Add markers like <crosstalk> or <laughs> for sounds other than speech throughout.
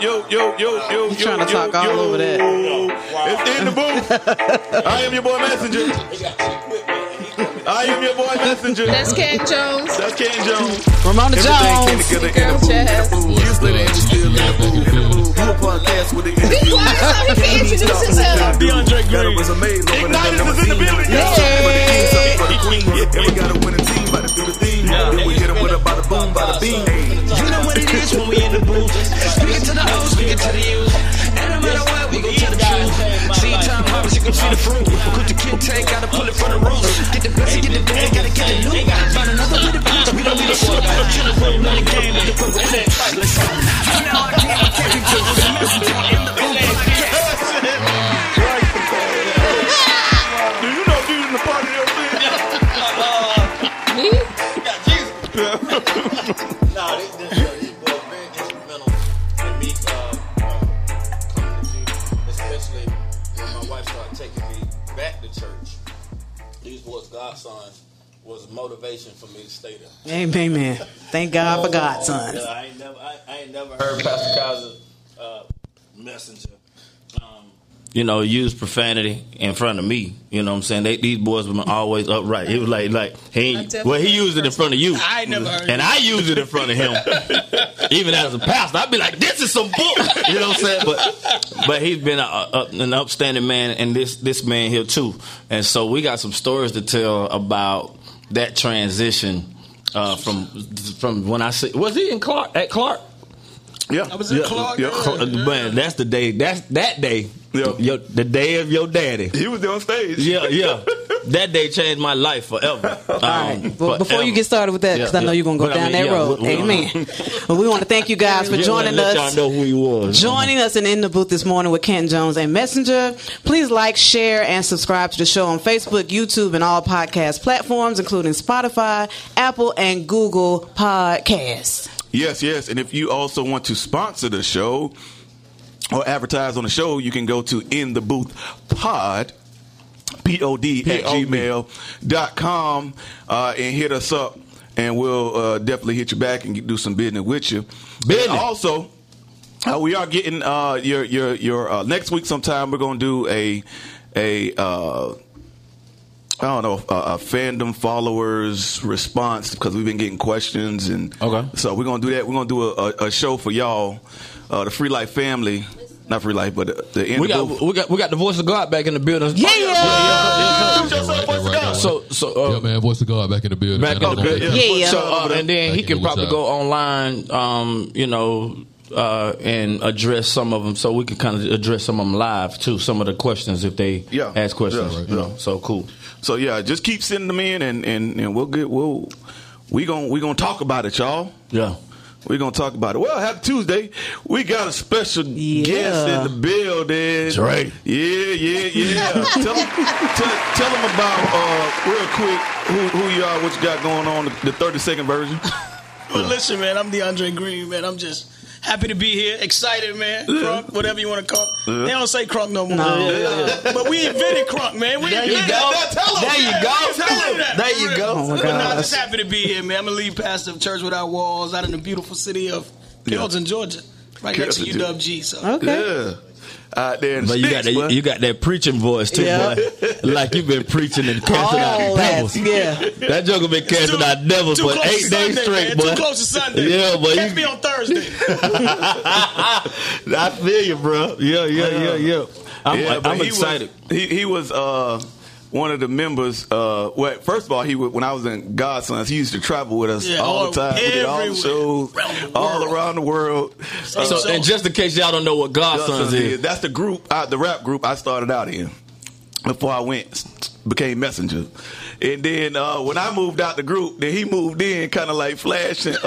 yo, yo, yo, yo, He's yo, trying to yo, talk all yo. over that. It's in the booth. <laughs> I am your boy Messenger. I am your boy Messenger. That's Ken Jones. That's Ken Jones. Ramona Everything came Jones. together in Girl the Chaz. booth. You still ain't still in the booth. You a podcast with the Be quiet so he can introduce himself. DeAndre That Green. was amazing. Over there, Ignited never is in the seen building. that. Yay. For the king, something for the queen. And we got a winning team, about to do the thing. Then we hit 'em with a bada boom, bada bing. You know what it is when we in the booth. Speaking to the old, speaking to the youth. And no matter what, we gon' tell the truth. See time harvest, you can see the fruit. Put the kid tank, gotta pull it from the roots. Get the best, get the bag, gotta get the loot. Find another way to bounce, we don't need a swoop. To the room, not a game, let the purple set. Let's go. Now I can't, I can't be motivation for me to stay there. Amen, man. Thank God for Godson. Yeah, I ain't never, I, I ain't never heard Pastor Kaiser uh, messenger. Um, you know, use profanity in front of me. You know what I'm saying? They, these boys were always upright. He was like, like he, well, he used it in front of you, I never heard and I use it in front of him. <laughs> Even as a pastor, I'd be like, "This is some book," you know what I'm saying? But, but he's been a, a, an upstanding man, and this this man here too. And so we got some stories to tell about that transition uh, from from when I say was he in Clark at Clark? Yeah. I was in Clark. yeah. yeah. Man, that's the day. That's that day. Yeah. Your, the day of your daddy. He was there on stage. Yeah, yeah. that day changed my life forever. <laughs> Um, All right. Well, before you get started with that, because Yeah, I know yeah. you're going to go But I down mean, that yeah, road. we- <laughs> we- Amen. well, we want to thank you guys for Yeah, joining let us. Y'all know who he was. Joining us and in the booth this morning with Ken Jones and Messenger. Please like, share, and subscribe to the show on Facebook, YouTube, and all podcast platforms, including Spotify, Apple, and Google Podcasts. Yes, yes. And if you also want to sponsor the show or advertise on the show, you can go to in the booth pod. P-O-D at gmail dot com uh, and hit us up and we'll uh, definitely hit you back and do some business with you. Business. And also, uh, we are getting uh, your your your uh, next week sometime. We're going to do a a uh, I don't know a, a fandom followers response because we've been getting questions and Okay. So we're gonna do that. We're gonna do a, a, a show for y'all, uh, the Free Life family, not Free Life, but the, the end We of got we got we got the voice of God back in the building. Yeah! Yeah, yeah, there, right there. So so uh, yeah, man, voice of God back in the building. Back man. I'm okay, gonna yeah. Yeah. So uh, and then he can probably What's go online, um, you know, uh, and address some of them, so we can kind of address some of them live too. Some of the questions if they Yeah. ask questions, Yeah. you know. So cool. So yeah, just keep sending them in, and and, and we'll get we'll we gonna we gonna talk about it, y'all. Yeah. We're gonna talk about it. Well, happy Tuesday. We got a special Yeah. guest in the building. That's right. Yeah, yeah, yeah. <laughs> tell, them, tell, tell them about uh, real quick who, who you are, what you got going on, the 30 second version. <laughs> Well, listen, man, I'm DeAndre Green, man. I'm just happy to be here, excited, man. Crunk, whatever you want to call. They don't say crunk no more. No. But we invented crunk, man. We There you invented go. that. Tell 'em. There you go. We invented that, There you go. Oh, my But no, gosh. just happy to be here, man. I'm a lead pastor of Church Without Walls out in the beautiful city of Carrollton, Georgia, right next to Carrollton, UWG. So Okay. Yeah. Out there in the But you got sticks, boy. that you got that preaching voice too, Yeah. boy. Like you've been preaching and casting out All devils. Yeah. That joker been casting Too- out devils too for close eight to days Sunday, straight, man. boy. Too close to Sunday. Yeah, boy. Catch you- me on Thursday. <laughs> I feel you, bro. Yeah, yeah, yeah, yeah. I'm, yeah, I'm excited. Was, he he was uh, one of the members. Uh, well, first of all, he was, when I was in Godsons, he used to travel with us Yeah, all all- the time. We did all the shows Around the all world. around the world. So, So- and just in case y'all don't know what Godsons is, That's the group, uh, the rap group I started out in before I went became messenger. And then uh, when I moved out the group, then he moved in, kind of like flashing. <laughs>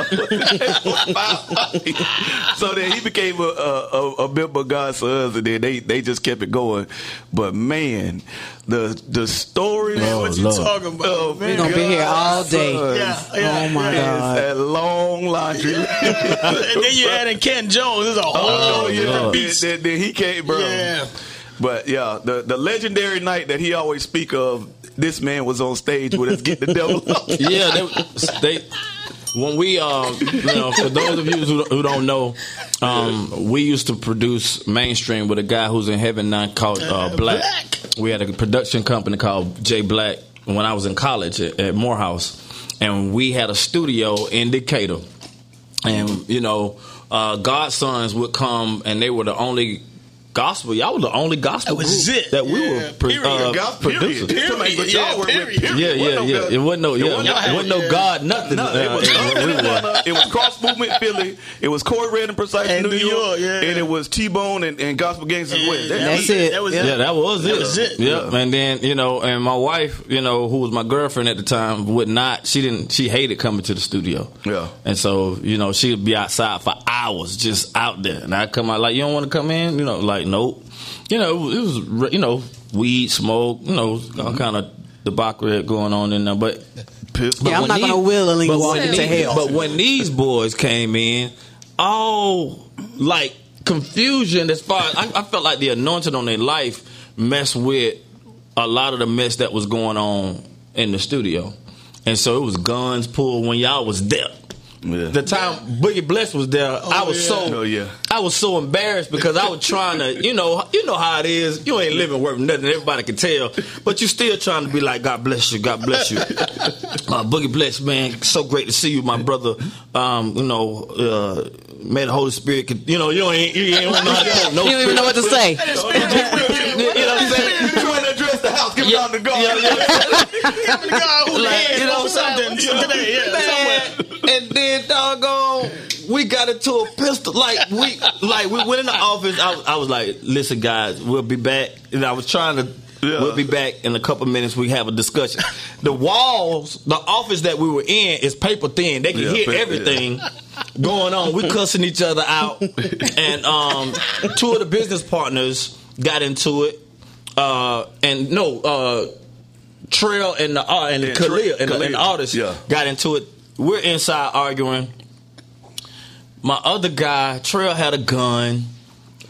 so then he became a, a, a member of God's sons, and then they, they just kept it going. But man, the the stories. Oh, what you Lord. talking about? of? We're going to be here all day. Yeah, yeah. Oh, my It's God. that long laundry. <laughs> and then you adding Ken Jones. It's a whole Oh, other yeah. Then, beast. then, then he came, bro. Yeah. But yeah, the the legendary night that he always speak of, this man was on stage with us, get the devil. out. <laughs> yeah, they, they when we, uh, you know, for those of you who, who don't know, um, we used to produce mainstream with a guy who's in heaven now called uh, Black. We had a production company called J Black when I was in college at, at Morehouse, and we had a studio in Decatur, and you know, uh, Godsons would come, and they were the only. Gospel, y'all were the only gospel That was group it. that we Yeah, were pro- period. uh, Gospel, producers. period. Period. But y'all Yeah, were- period. period. Yeah, yeah, Wasn't no yeah. It wasn't no, yeah, wasn't it wasn't no yeah. God, nothing. No, uh, it was where we were. it was Cross Movement Philly. It was Corey Red and Precise And New, New York, York, yeah. and it was T Bone and, and Gospel Gangstaz as well. Yeah, That's That's it. That was Yeah. it. Yeah, that was That it. was it. Yep. And then you know, and my wife, you know, who was my girlfriend at the time, would not. She didn't. She hated coming to the studio. Yeah. And so you know, she'd be outside for hours, just out there, and I would come out like, "You don't want to come in?" You know, like, nope. You know, it was, it was re- you know, weed, smoke, you know, all mm-hmm. kind of debauchery going on in there, but. Piss. Yeah, I'm when not gonna willingly but walk when into these- hell. But when these boys came in, all like confusion as far as I, I felt like the anointing on their life messed with a lot of the mess that was going on in the studio. And so it was guns pulled when y'all was there. Yeah. The time Boogie Bless was there, I was yeah. so Oh, yeah. I was so embarrassed because I was trying to, you know, you know how it is. You ain't living worth nothing. Everybody can tell, but you still trying to be like, God bless you, God bless you. <laughs> Uh, Boogie Bless, man, so great to see you, my brother. Um, you know, uh, may the Holy Spirit, could, you know, you ain't, you ain't know how to no You don't even know what to say. Address the house. Yeah, down the guard. yeah, yeah. <laughs> The guy who Like, like, you know, something today. Yeah, somewhere. And then doggone, we got into a pistol. Like we, like we went in the office. I, was- I was like, "Listen, guys, we'll be back." And I was trying to. Yeah. We'll be back in a couple minutes. We have a discussion. The walls, the office that we were in, is paper thin. They can Yeah, hear paper- everything going on. We cussing each other out, <laughs> and um, two of the business partners got into it. Uh, and no, uh, Trail and the uh, and Yeah, Khalil and, the- and the artist Yeah. got into it. We're inside arguing. My other guy, Trail, had a gun,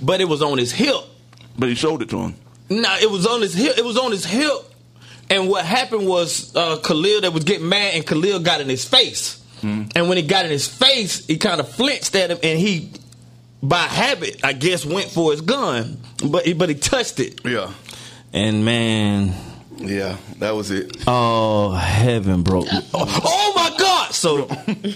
but it was on his hip. But he showed it to him. Nah, it was on his hip. It was on his hip. And what happened was uh, Khalil that was getting mad, and Khalil got in his face. And when he got in his face, he kind of flinched at him, and he, by habit, I guess, went for his gun, but he, but he touched it. Yeah. And man, Yeah, that was it. Oh, heaven broke. Oh, oh my God! So,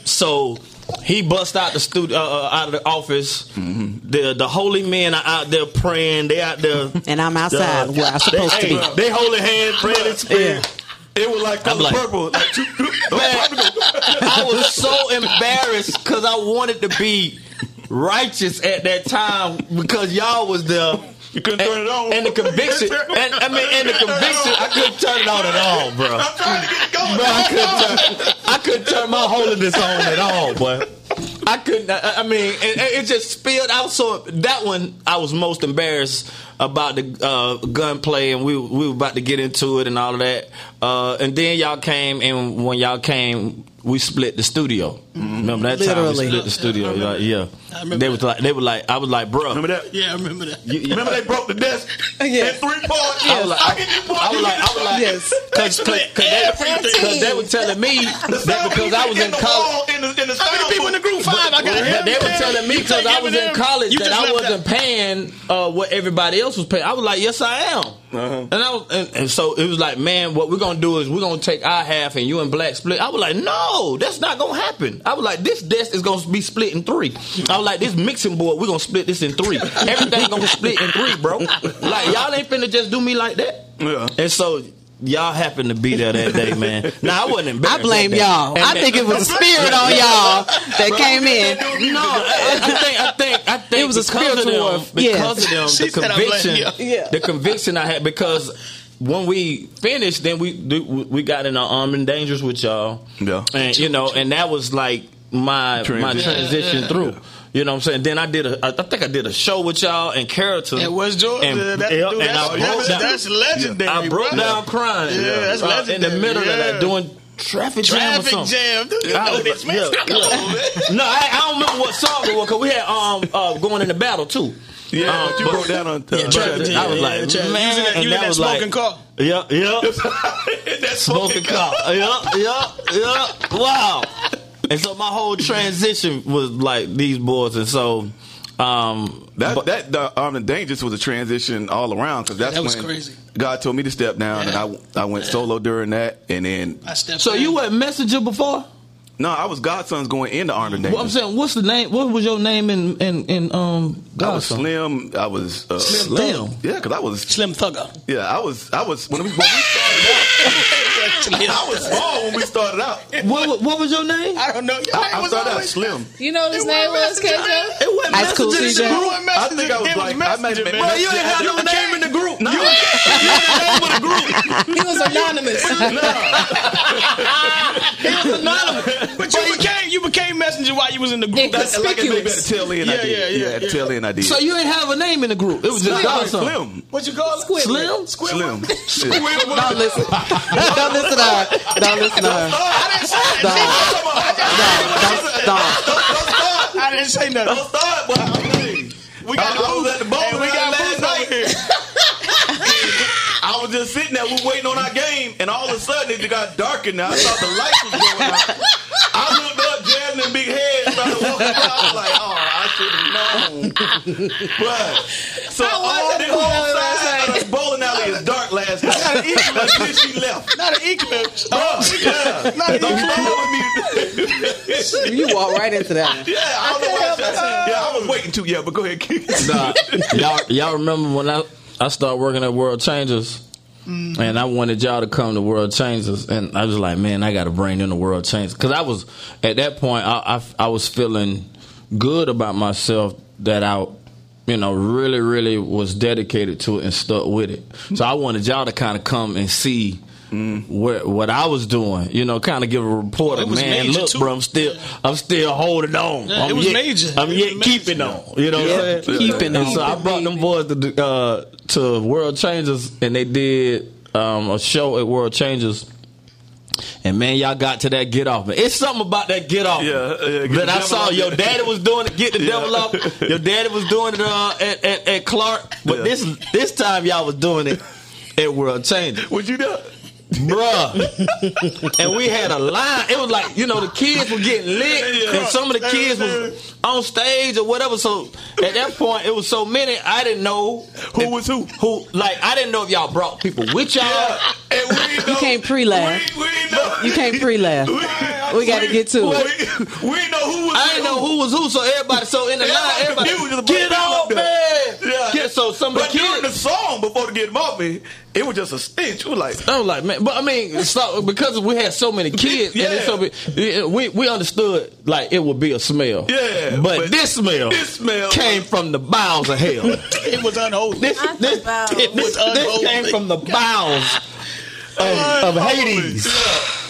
so he bust out the studio, uh, uh, out of the office. The the holy men are out there praying. They out there, <laughs> And I'm outside where I'm supposed they, to be. hey, They holding hands, praying in spirit. It was like color like- purple. Like, two, <laughs> two, Man, I was so embarrassed because I wanted to be righteous at that time because y'all was there. You couldn't and, turn it on. and the conviction, <laughs> and I mean, and the conviction, I couldn't turn it on at all, bro. I'm trying to get going. Bro, I couldn't turn, I couldn't turn my holiness on at all, boy. I couldn't. I, I mean, it, it just spilled out. So that one, I was most embarrassed about the uh, gunplay, and we we were about to get into it and all of that. Uh, and then y'all came, and when y'all came, we split the studio. Remember that time Literally. we split the studio? I remember Like, yeah, I remember they was like, they were like, I was like, bro. Remember that? Yeah, I remember that. You- you- Remember they broke the desk <laughs> Yeah. in three parts? I was like, I, I was like, I was like, Yes. cause, cause, cause, they, cause they were telling me that because I was in college. In the, in the How many people in the group? I got But they were telling me because I was in college that I wasn't paying uh, what everybody else was paying. I was like, yes, I am. And I was, and, and so it was like, man, what we're gonna do is we're gonna take our half and you and Black split. I was like, no, that's not gonna happen. I was like, this desk is gonna be split in three. I was like, this mixing board, we're gonna split this in three. Everything gonna split in three, bro. Like y'all ain't finna just do me like that. Yeah. And so. Y'all happened to be there that day, man. Now I wasn't I blame y'all. And I then- think it was a spirit on <laughs> y'all that came in. no, I, I think I think I think It was a because spiritual of war. them, because Yeah. of <laughs> She them, the said I blame conviction, you. Yeah. the conviction I had because when we finished, then we we got in our armed and dangerous with y'all, Yeah. and you know, and that was like my my Transition. transition Yeah. through. You know what I'm saying? Then I did a, I think I did a show with y'all in character. At West Georgia. And, that, dude, and that's, I that's, broke down. that's legendary. I broke bro. down crying. Yeah, that's uh, in the legendary, middle of that doing traffic jam Traffic something. jam. Dude, you I know was this, man. yeah, Come on, man. No, I, I don't remember what song it was because we had um uh, going into battle too. Yeah, Um, you broke down on uh, Yeah, traffic jam. I was like, Yeah, man, You was in that- and you was that was smoking like, car. <laughs> Yeah, yeah, <laughs> that smoking car. Yeah, yeah, yeah. Wow. And so my whole transition was like these boys, and so um, That but- that the Armed and Dangerous was a transition all around because that's that was when crazy. God told me to step down, Yeah. and I I went solo during that, and then I stepped so in. you were a messenger before. No, I was Godson's going into Armed and Well, I'm saying, what's the name? What was your name in in in um? I was slim. I was uh, Slim Slim. Yeah, because I was Slim Thugger. yeah, I was I was when we, when we started out. <laughs> I was small when we started out. What, what, what was your name? I don't know. Your I, name I was started out slim. You know what his It name was, wasn't KJ? It wasn't High school messenger. CJ. It I think I was It like I might have been. Bro, you didn't have no name in the group. No, you didn't have the name in the group. He was anonymous. <laughs> But you became you became messenger while you was in the group. That's <laughs> like at the Inconspicuous. tail end. I Yeah, did. yeah, yeah, yeah. tail end I did. So you didn't have a name in the group. It was just slim. What you call it? Slim? Slim. <laughs> Listen. <laughs> Don't listen to. Don't listen to her. I didn't say that. Don't. Don't. I didn't say nothing. Don't start, but I'm we got I was at the bowling Hey, we got last boots night. over here. I was just sitting there, we were waiting on our game, and all of a sudden it got dark in there. I thought the lights was going out. I looked up, Jasmine, big head, started walking out. I was like, oh, I should have known. But so all it the whole bowling side of the bowling alley is dark last night. Until she left. Not an eclipse. Oh, yeah. Not an Don't eclipse. with me. <laughs> You walk right into that. Yeah, I don't know why I said Yeah, I was waiting to. Yeah, but go ahead, keep Nah, y'all, y'all remember when I, I started working at World Changers? Mm-hmm. And I wanted y'all to come to World Changers, and I was like, man, I got to bring in the World Changers because I was at that point, I, I I was feeling good about myself that I, you know, really really was dedicated to it and stuck with it. Mm-hmm. So I wanted y'all to kind of come and see. Mm-hmm. Where, what I was doing, you know, kind of give a report It of man, look, too. bro, I'm still, I'm still holding on. Yeah, I'm it was yet, major. I'm It yet was major. keeping on. You know what I'm saying? Keeping And on. so I brought them boys to the, uh, to World Changers, and they did um, a show at World Changers. And man, y'all got to that get off. It's something about that get off Yeah, yeah, get that I saw. Your daddy was doing it. Get the <laughs> Yeah. devil off. Your daddy was doing it uh, at, at, at Clark, but Yeah. this this time y'all was doing it at World Changers What you do? Bruh. and we had a line. It was like you know the kids were getting lit, and some of the kids was on stage or whatever. So at that point, it was so many. I didn't know Who was who? who. Like I didn't know if y'all brought people with y'all. And we know, You can't pre-laugh. We, we didn't know. You can't pre-laugh. We got to get to we, it. we didn't know who was I didn't know who was who. So everybody, so in the line, Everybody everybody, get Just off, put man. them Yeah. Get- so some But the during the song, before to get him off me, it was just a stench. We were like, I was like, man, but I mean, so, because we had so many kids, and it's so many, we we understood like it would be a smell. Yeah, but, but this smell, this smell came was- from the bowels of hell. <laughs> It was unholy. this, I this, forgot. this, this came from the bowels of, of Hades.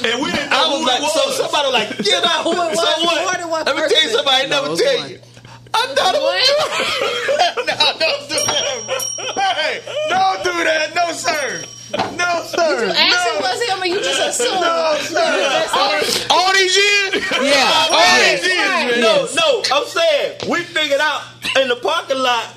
and we didn't know I was who like, it was. so somebody like, get out. Who it was, So what? Let me tell you person. something I ain't No, never tell one. you. I thought it was you. no, don't do that. Hey, don't do that. No, sir. No, sir. Actually, was him or you just assumed? No, sir. All these years? Yeah. All yeah. these years, man. No, no, I'm saying we figured out in the parking lot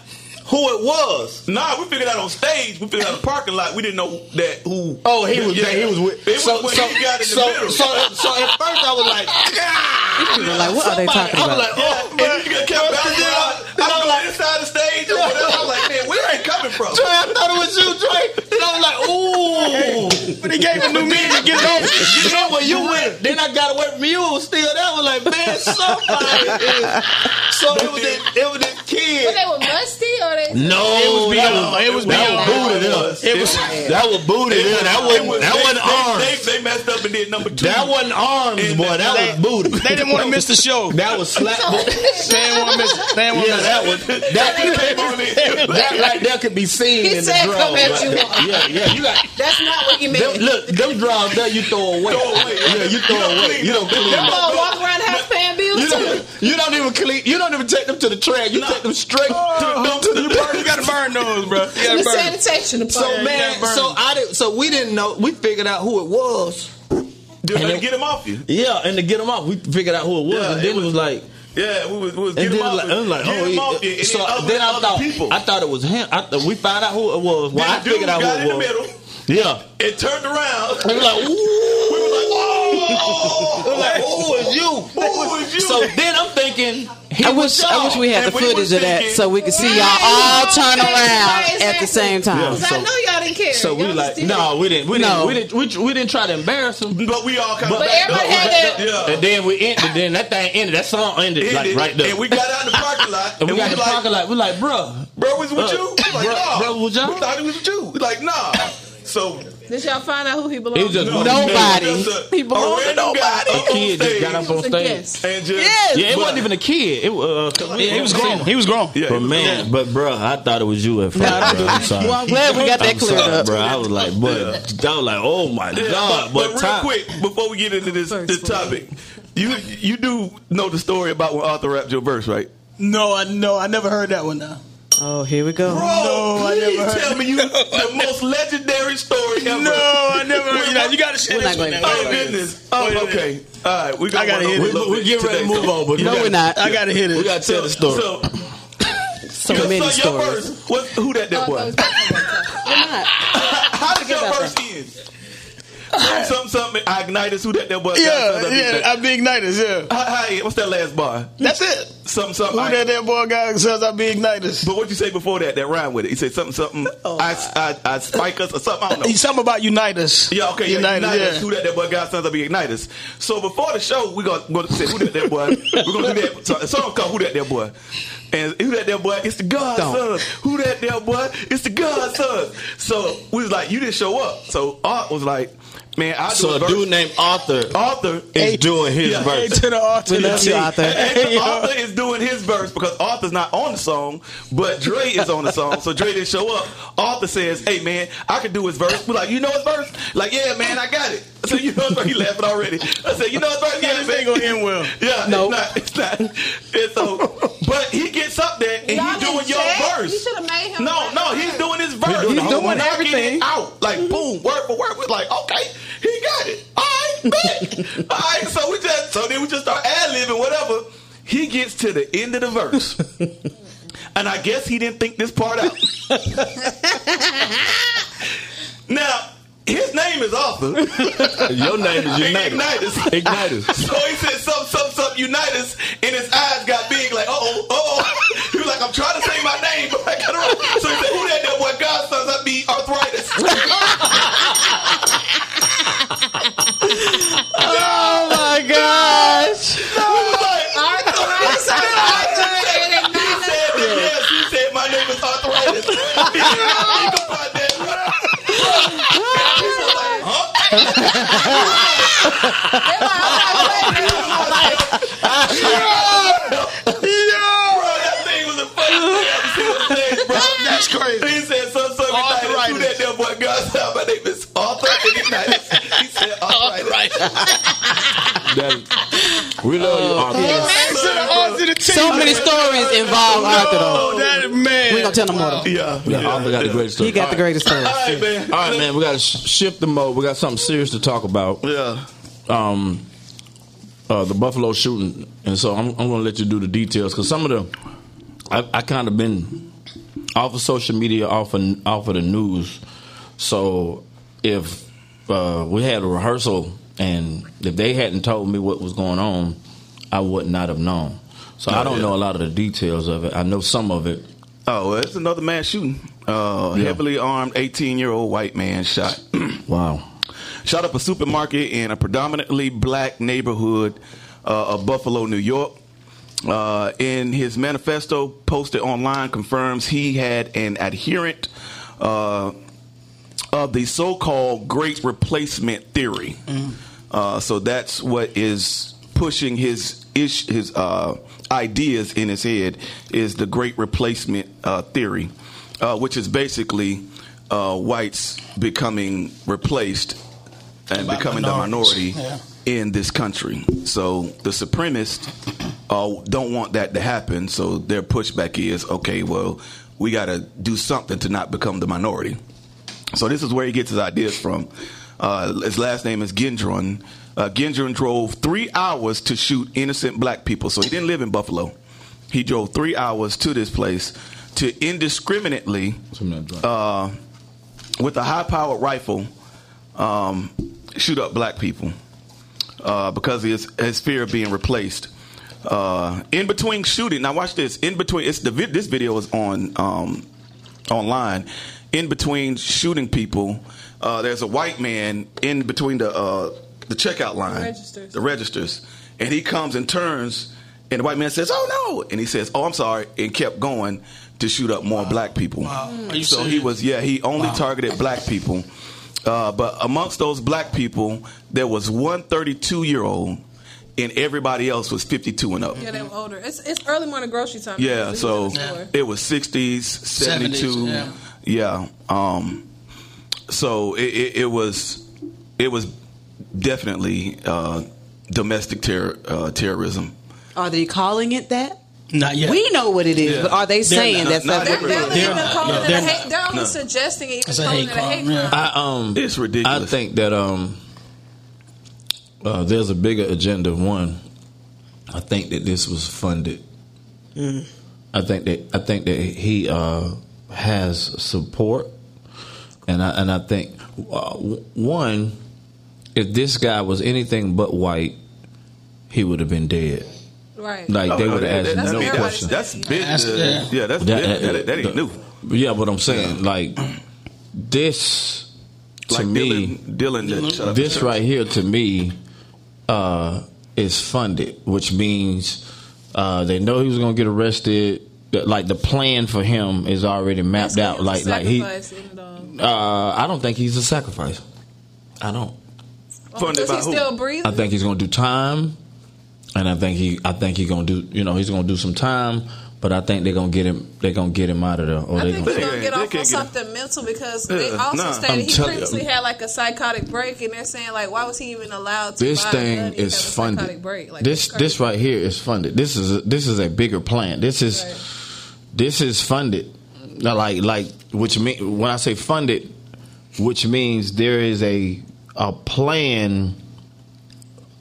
who it was. Nah, we figured out on stage. We figured out in the parking lot. We didn't know that who. Oh, he was there. He was with. It was so, when so, he got in the so, middle. so, so at first I was like, <laughs> People like, what are they talking about? I was about? like, oh, and you kept bouncing out. I was like inside the stage or whatever. I was like, man, where ain't coming from? Dre, I thought it was you, Dre. And I was like, ooh. But he gave a new meaning to get it over. You know <laughs> when you went, then I got away from you. Still that was like, man, somebody is. So it was this, it was this But kid. they were musty or they? No, It was that beyond. It was beyond. booted up. It was. That was booted up. That wasn't that wasn't arms. They, they messed up and did number two. That wasn't arms, boy. That was booted. They didn't want to miss the show. That was slap. <laughs> They didn't want to miss. They didn't want to Yeah, miss. that was that. came on in. That right there could be seen in the said, drum. "Come at you." Yeah, yeah. You got That's not what you them, meant. look. Them drums there, you throw away. Throw away. Yeah, you throw away. You don't them. clean Come them. on, walk around the house paying bills You don't, you don't even clean. You don't even take them to the trash. You take them straight oh, to the dump to the You gotta burn those, bro. You The gotta burn. them. sanitation So department. man, gotta so. I did. So we didn't know. We figured out who it was. Just And to get him off you. Yeah, and to get them off, we figured out who it was, Yeah, and then it was- was like. Yeah, we was, we was And get him off like, you. Like, oh, Get oh, him off you. So then, other, then I thought, people. I thought it was him. I, th- we found out who it was. Well, Then I figured out who it was. middle Yeah, and turned around. we were like, ooh. <laughs> I'm like, who is you? Who is you? So then I'm thinking, he I wish I wish we had the And we footage was of that so we could see y'all all turn around at the same time. Cause I know y'all didn't care. So we Y'all like, no, we didn't, we No. didn't, we didn't, we, we didn't try to embarrass him. But we all kind of. But everybody had that. Yeah. And then we ended. Then that thing ended. That song ended like right there. And we got out in the parking lot. And we got was in the like, parking lot. We're like, bro, Bro, was with Uh, you? We Like, bro- nah. bro, was y'all? We thought he was with you. We Like, nah. So Did y'all find out who he belonged He was just to? one- Nobody. Just a- He belonged a to random guy nobody. a kid just got up on stage. and just Yes. Yeah, it But- wasn't even a kid. It was. Uh, 'cause we- He was we grown. He was grown. Yeah, But he was man, but bro, I thought it was you at <laughs> first. No, bro. I'm sorry. Well, I'm glad we got that I'm cleared sorry, up. bro. I was like, but I was like, oh my Yeah, god. but, but real time- quick, before we get into this this topic, you you do know the story about when Arthur rapped your verse, right? No, I no, I never heard that one now. Oh, here we go. Bro, No, I please never heard tell me you the most legendary story ever. No, I never heard. You, know, you gotta share this not one going now. Oh goodness. Oh, okay. All right, we got I gotta one hit it. We bit get ready to move so- on, but No, we we're not. I gotta hit it. We got to tell the story. So, So so many your stories. verse, who that that Oh, was? that was- <laughs> How did your about verse end? Something, something, Ignitus, who that that was? yeah, yeah, I be igniters. Yeah, How, how, what's that last bar? that's it. Something, something. Who I- that that boy guy says I be igniters? But what you say before that? That rhyme with it. He said something, something. I, I, I spike us or something. I don't know. He's something about uniters. Yeah, okay, yeah. Igniters, yeah. Who that that boy God sons of be igniters. So before the show, we're gonna, gonna say who that that boy. We're gonna do that. So, song called Who That That Boy. And who that that boy? It's the God Don't. sons. Who that that boy? It's the God sons. So we was like, you didn't show up. So Art was like, man, I do So a a verse. dude named Arthur Arthur is doing his Yeah, Hey, verse. to the R to We the love you, T. Arthur. And <laughs> Arthur is doing his verse because Arthur's not on the song, but Dre is on the song. So Dre didn't show up. Arthur says, "Hey man, I can do his verse." We're like, "You know his verse?" Like, "Yeah, man, I got it." I said, "You know his verse?" He laughing already. I said, "You know his verse?" Yeah, <laughs> This ain't gonna end well. Yeah, Nope. it's not. It's not. And so, but he gets up there and Y'all he's doing didn't your check? verse. You should have made him. No, no, he's doing his verse. doing the he's whole doing verse. everything everything. out, like boom, word for word. We're like, okay, he got it. All right, bet. All right, so we just so then we just start ad libbing whatever. He gets to the end of the verse, <laughs> and I guess he didn't think this part out. <laughs> now. His name is Arthur. <laughs> Your name is United. Igniters. Igniters. <laughs> So he said, "Some, some, some, Unitas," and his eyes got big, like, "Oh, oh." <laughs> He was like, "I'm trying to say my name, but I got it wrong." So he said, "Who that? That boy Godsons? I be arthritis." Oh my gosh. Arthritis, arthritis, He said, "Yes." He said, "My name is arthritis." He can find that. He was like, huh? Bro, that thing was the funniest thing I've ever seen on stage, bro. That's crazy. He said, "Son, son, Unitas." Who that? That boy Godsons? <laughs> My name is Arthur Igniters. He said, "Arthritis." That- we love you, Arthur. To the R to the T. So many stories involve Arthur Oh, though. That man. We ain't gonna tell no more though. Yeah, Yeah, Arthur got the greatest story. He got the greatest story. All right, man. All right, man. We got to sh- shift the mode. We got something serious to talk about. Yeah. um, uh, the Buffalo shooting, and so I'm, I'm going to let you do the details because some of the I, I kind of been off of social media, off of, off of the news. So if uh, we had a rehearsal and if they hadn't told me what was going on, I would not have known. So I Oh, don't yeah. know a lot of the details of it. I know some of it. Oh, it's another mass shooting. Uh, Yeah. Heavily armed 18 year old white man shot. <clears throat> Wow. shot up a supermarket in a predominantly black neighborhood uh, of Buffalo, New York. Uh, in his manifesto posted online, confirms he had an adherent uh, of the so-called Great Replacement theory. Uh, so that's what is pushing his ish, his uh, ideas in his head is the Great Replacement uh, theory, uh, which is basically uh, whites becoming replaced and By becoming the minority Yeah. in this country. So the supremacists uh, don't want that to happen. So their pushback is, okay, well, we got to do something to not become the minority. So this is where he gets his ideas from. Uh, his last name is Gendron. Uh, Gendron drove three hours to shoot innocent black people. So he didn't live in Buffalo. He drove three hours to this place to indiscriminately, uh, with a high-powered rifle, um, shoot up black people. uh, because of his, his fear of being replaced. Uh, in between shooting, now watch this. In between, it's the vid- this video is on um, online. In between shooting people, uh, there's a white man in between the uh, the checkout line, registers. the registers, and he comes and turns, and the white man says, "Oh no!" and he says, "Oh, I'm sorry," and kept going to shoot up more black people. Wow. Are you So he was, yeah, he only targeted black people. Uh, but amongst those black people, there was one 32 year old, and everybody else was 52 and up. Yeah, they were older. It's it's early morning grocery time. Yeah, He's so in the store. it was 60s, 72. 70s, yeah. yeah. Um, so it, it, it was it was definitely uh, domestic terror, uh, terrorism. Are they calling it that? Not yet. We know what it is, Yeah. but are they saying not- that's not that's They're, they're it not is? They're not. calling Yeah, it a they're hate. not. They're only No. suggesting it. Even It's a calling hate it a hate crime, yeah. crime. I um It's ridiculous. I think that um uh, there's a bigger agenda. One, I think that this was funded. I think that I think that he uh, has support, and I and I think uh, one, if this guy was anything but white, he would have been dead. Right. Like they Oh, would that- have that- asked I no mean, question. That's, that's big. Uh, yeah. yeah, that's That- big. That, that, ain't the- new. Yeah, but I'm saying like this to Like me. Dylan, Dylan, that this right here to me uh, is funded, which means uh, they know he was going to get arrested. Like the plan for him is already mapped That's out. Like like he, sacrifice and, um, uh, I don't think he's a sacrifice. I don't. Oh, funded Does by he who? still breathing? I think he's going to do time, and I think he I think he's going to do you know he's going to do some time. But I think they're gonna get him. They're gonna get him out of there. Or I they think gonna, he's gonna get off on something mental because they Yeah, also nah. stated I'm he telling you. previously had like a psychotic break, and they're saying like, why was he even allowed to? this buy thing gun is had a funded. Break? Like, this this right here is funded. This is a, this is a bigger plan. This is Right. this is funded. Now, like like which mean when I say funded, which means there is a a plan,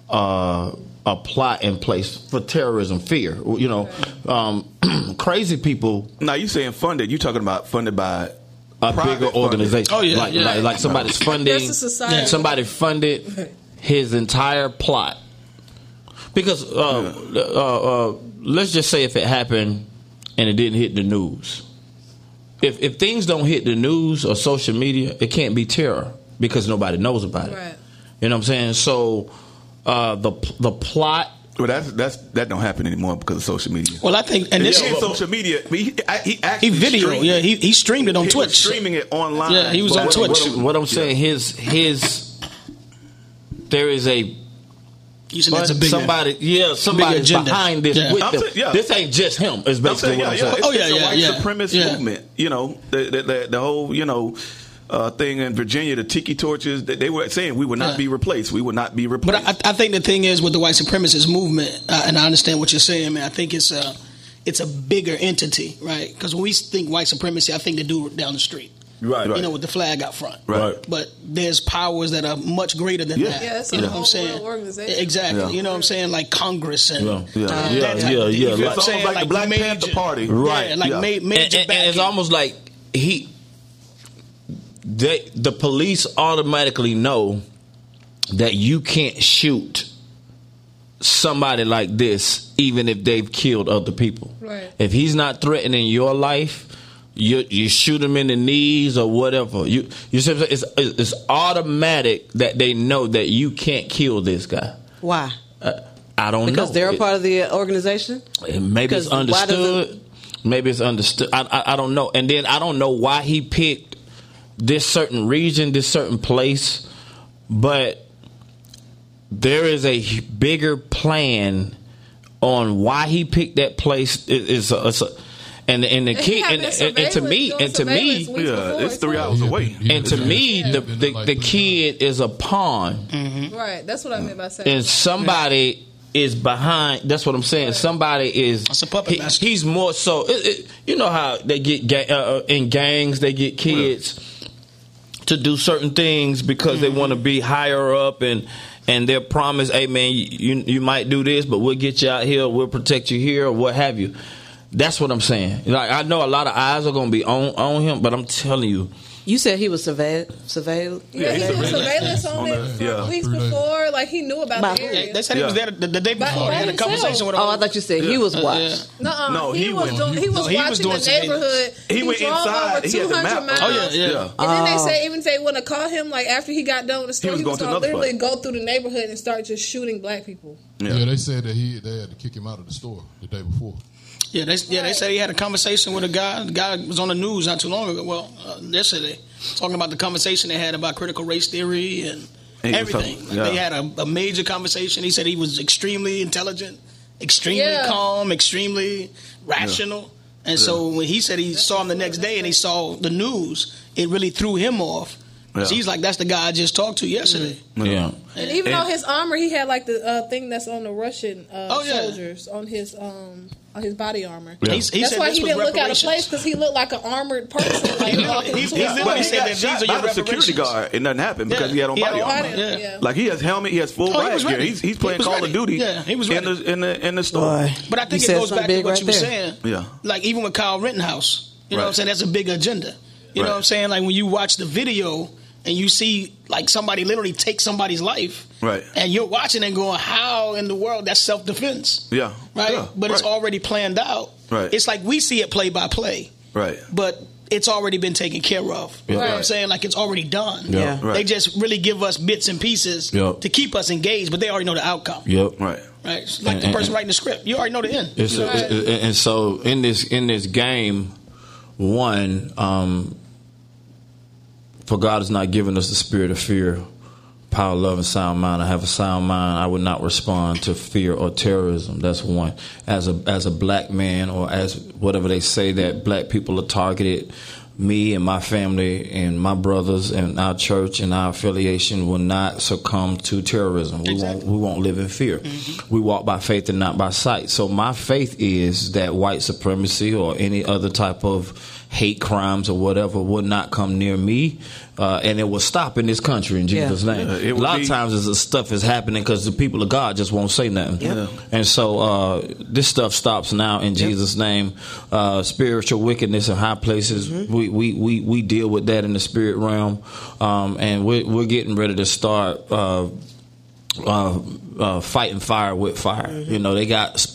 uh, a plot in place for terrorism, fear. You know, um, <clears throat> crazy people. Now you saying funded? You talking about funded by A private bigger funded. organization. Oh, yeah, like, yeah. like like somebody's funding. There's a society. Somebody funded his entire plot because uh, uh, uh, let's just say if it happened and it didn't hit the news. If if things don't hit the news or social media, it can't be terror because nobody knows about it. Right. You know what I'm saying? So uh, the the plot. Well, that's that's that don't happen anymore because of social media. Well, I think, and this yeah, is social media. He, he he actually video. streamed- Yeah, he, he streamed it on he was Twitch. streaming it online. Yeah, he was But on what- Twitch. what- What, what I'm saying, his his there is a You said that's a bigger. somebody, yeah, somebody's agenda. behind this Yeah. with them. saying, yeah. This ain't just him. It's I'm basically saying, what yeah, I'm yeah. saying. It's, Oh, yeah, it's a white yeah. supremacist Yeah. movement. You know, the, the, the, the whole, you know, uh, thing in Virginia, the tiki torches, they, they were saying we would not Yeah. be replaced. We would not be replaced. But I, I think the thing is with the white supremacist movement, uh, and I understand what you're saying, man. I think it's a it's a bigger entity, right? Because when we think white supremacy, I think the dude down the street, Right, you know, with the flag out front, Right. But there's powers that are much greater than Yeah. that. Yeah, it's you a know what I'm saying? organization. Exactly. Yeah. You know what I'm saying? Like Congress and Yeah. uh, Yeah. that Yeah, type yeah, thing. yeah, like- what I'm It's almost like the Black major- Panther Party. Right. Yeah, like Yeah. ma- and, major and- and it's almost like he they the police automatically know that you can't shoot somebody like this even if they've killed other people Right. if he's not threatening your life you you shoot him in the knees or whatever you you see what I'm it's it's automatic that they know that you can't kill this guy Why? uh, I don't Because know they're a part of the organization. Maybe it's Because why does understood. Maybe it's understood. I, I I don't know. And then I don't know why he picked this certain region, this certain place, but there is a bigger plan on why he picked that place. It- It's a, it's a, and and the key and, and, and to me and to me yeah, it's three hours away. and to me the the, the kid is a pawn Right. That's what I meant by saying. and somebody is behind. That's what I'm saying. Somebody is. That's a puppet he- master. He's more so. It, it, you know how they get ga- uh, uh, in gangs. They get kids to do certain things because they want to be higher up and. And they're promised, hey man, you you might do this, but we'll get you out here, we'll protect you here, or what have you. That's what I'm saying. Like I know a lot of eyes are gonna be on on him, but I'm telling you, You said he was surveilled. Surveilled. Yeah, he did surveillance on, On it the- yeah. weeks before. Like he knew about By the area. They said he was there the, the day By- before. by He had a conversation with Him. Oh. I thought you said he was Uh, watched. Nuh-uh. No, he, he was went- doing. He was No, he was watching doing the neighborhood. He went drove inside. over He had two map. miles. Oh, yeah, yeah. Yeah. And then they Oh. say even they want to call him like after he got done with the story, he was going to literally go through the neighborhood and start just shooting black people. Yeah. they said that he they had to kick him out of the store the day before. Yeah, they, yeah, they said he had a conversation with a guy. The guy was on the news not too long ago. Well, uh, yesterday, talking about the conversation they had about critical race theory and And he everything. talking- yeah. They had a, a major conversation. He said he was extremely intelligent, extremely Yeah. calm, extremely rational. And so when he said he saw him the next day and he saw the news, it really threw him off. 'Cause Yeah. He's like, that's the guy I just talked to yesterday. Yeah. And even And- on his armor, he had like the uh, thing that's on the Russian uh, Oh, yeah. soldiers on his um on his body armor. He's- he that's said why this he was didn't look out of place because he looked like an armored person. <laughs> Like, He walking he's- towards he's yeah. literally he said that these are by your security reparations. guard, and nothing happened because Yeah. he had on He body on armor. yeah. yeah. Like he has helmet, he has full Oh, he riot was gear. He's, he's playing was Call ready. of Duty. Yeah, he was in the in the in the store. Boy, But I think you it goes back to what right you were there. saying. Yeah. Like even with Kyle Rittenhouse, you know what I'm saying? That's a big agenda. You know what I'm saying? Like when you watch the video and you see like somebody literally take somebody's life. Right. And you're watching and going, How in the world that's self defense? Yeah, Right? Yeah, but it's already planned out. Right. It's like we see it play by play. right. But it's already been taken care of. You know what I'm saying? Like it's already done. Yeah. Right. They just really give us bits and pieces Yep. to keep us engaged, but they already know the outcome. Yep. Right. Right? It's like the person and- writing the script. You already know the end. It's a, it- it- and so in this in this game, one, um, for God has not given us the spirit of fear, power, love, and sound mind. I have a sound mind. I would not respond to fear or terrorism. That's one. As a as a black man, or as whatever they say that black people are targeted. Me and my family and my brothers and our church and our affiliation will not succumb to terrorism. We won't. We won't live in fear. Mm-hmm. We walk by faith and not by sight. So my faith is that white supremacy or any other type of hate crimes or whatever would not come near me, uh, and it will stop in this country in Jesus' Yeah. name. Yeah, a lot be- of times, this stuff is happening because the people of God just won't say nothing. And so uh, this stuff stops now in Jesus' name. Uh, spiritual wickedness in high places, we, we, we, we deal with that in the spirit realm, um, and we're, we're getting ready to start. Uh, uh, uh, fighting fire with fire. You know, they got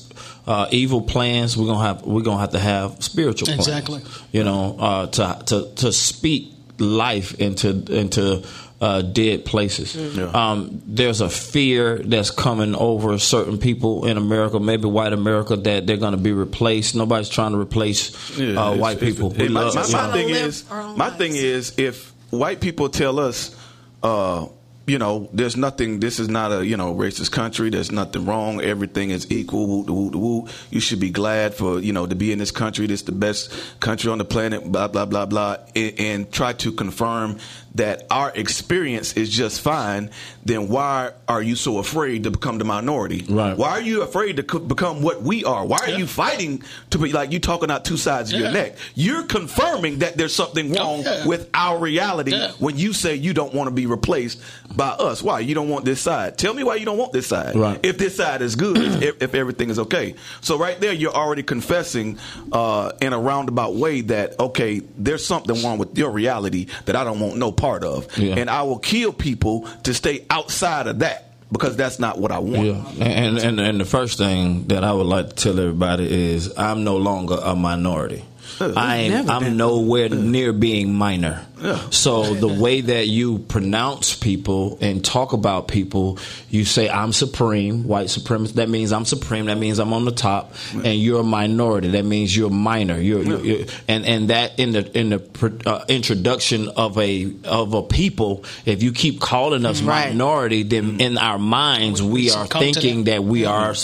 uh, evil plans. We're gonna have we're gonna have to have spiritual plans. Exactly. You know, uh, to to to speak life into into. Uh, dead places. Yeah. Um, there's a fear that's coming over certain people in America, maybe white America, that they're going to be replaced. Nobody's trying to replace Yeah, uh, white it's- people. it- We my, love- my, you my thing is, my lives. thing is, if white people tell us, uh, you know, there's nothing. This is not a you know racist country. There's nothing wrong. Everything is equal. Woo, woo, woo. You should be glad for you know to be in this country. This is the best country on the planet. Blah blah blah blah. And, and try to confirm that our experience is just fine. Then why are you so afraid to become the minority? Right. Why are you afraid to co- become what we are? Why are you fighting to be like you talking out two sides of your neck? You're confirming that there's something wrong yeah. with our reality Yeah. when you say you don't want to be replaced by us. Why? You don't want this side. Tell me why you don't want this side. Right. If this side is good, if, if everything is okay. So right there, you're already confessing uh, in a roundabout way that okay, there's something wrong with your reality that I don't want no part of, Yeah. and I will kill people to stay outside of that because that's not what I want. Yeah, and, and and the first thing that I would like to tell everybody is I'm no longer a minority. I ain't, never I'm been. nowhere near being minor. Yeah. So the way that you pronounce people and talk about people, you say I'm supreme, white supremacist. That means I'm supreme. That means I'm on the top, and you're a minority. That means you're minor. You're, you're, you're- and and that in the in the uh, introduction of a of a people, if you keep calling us Right. minority, then in our minds we are thinking that. that we are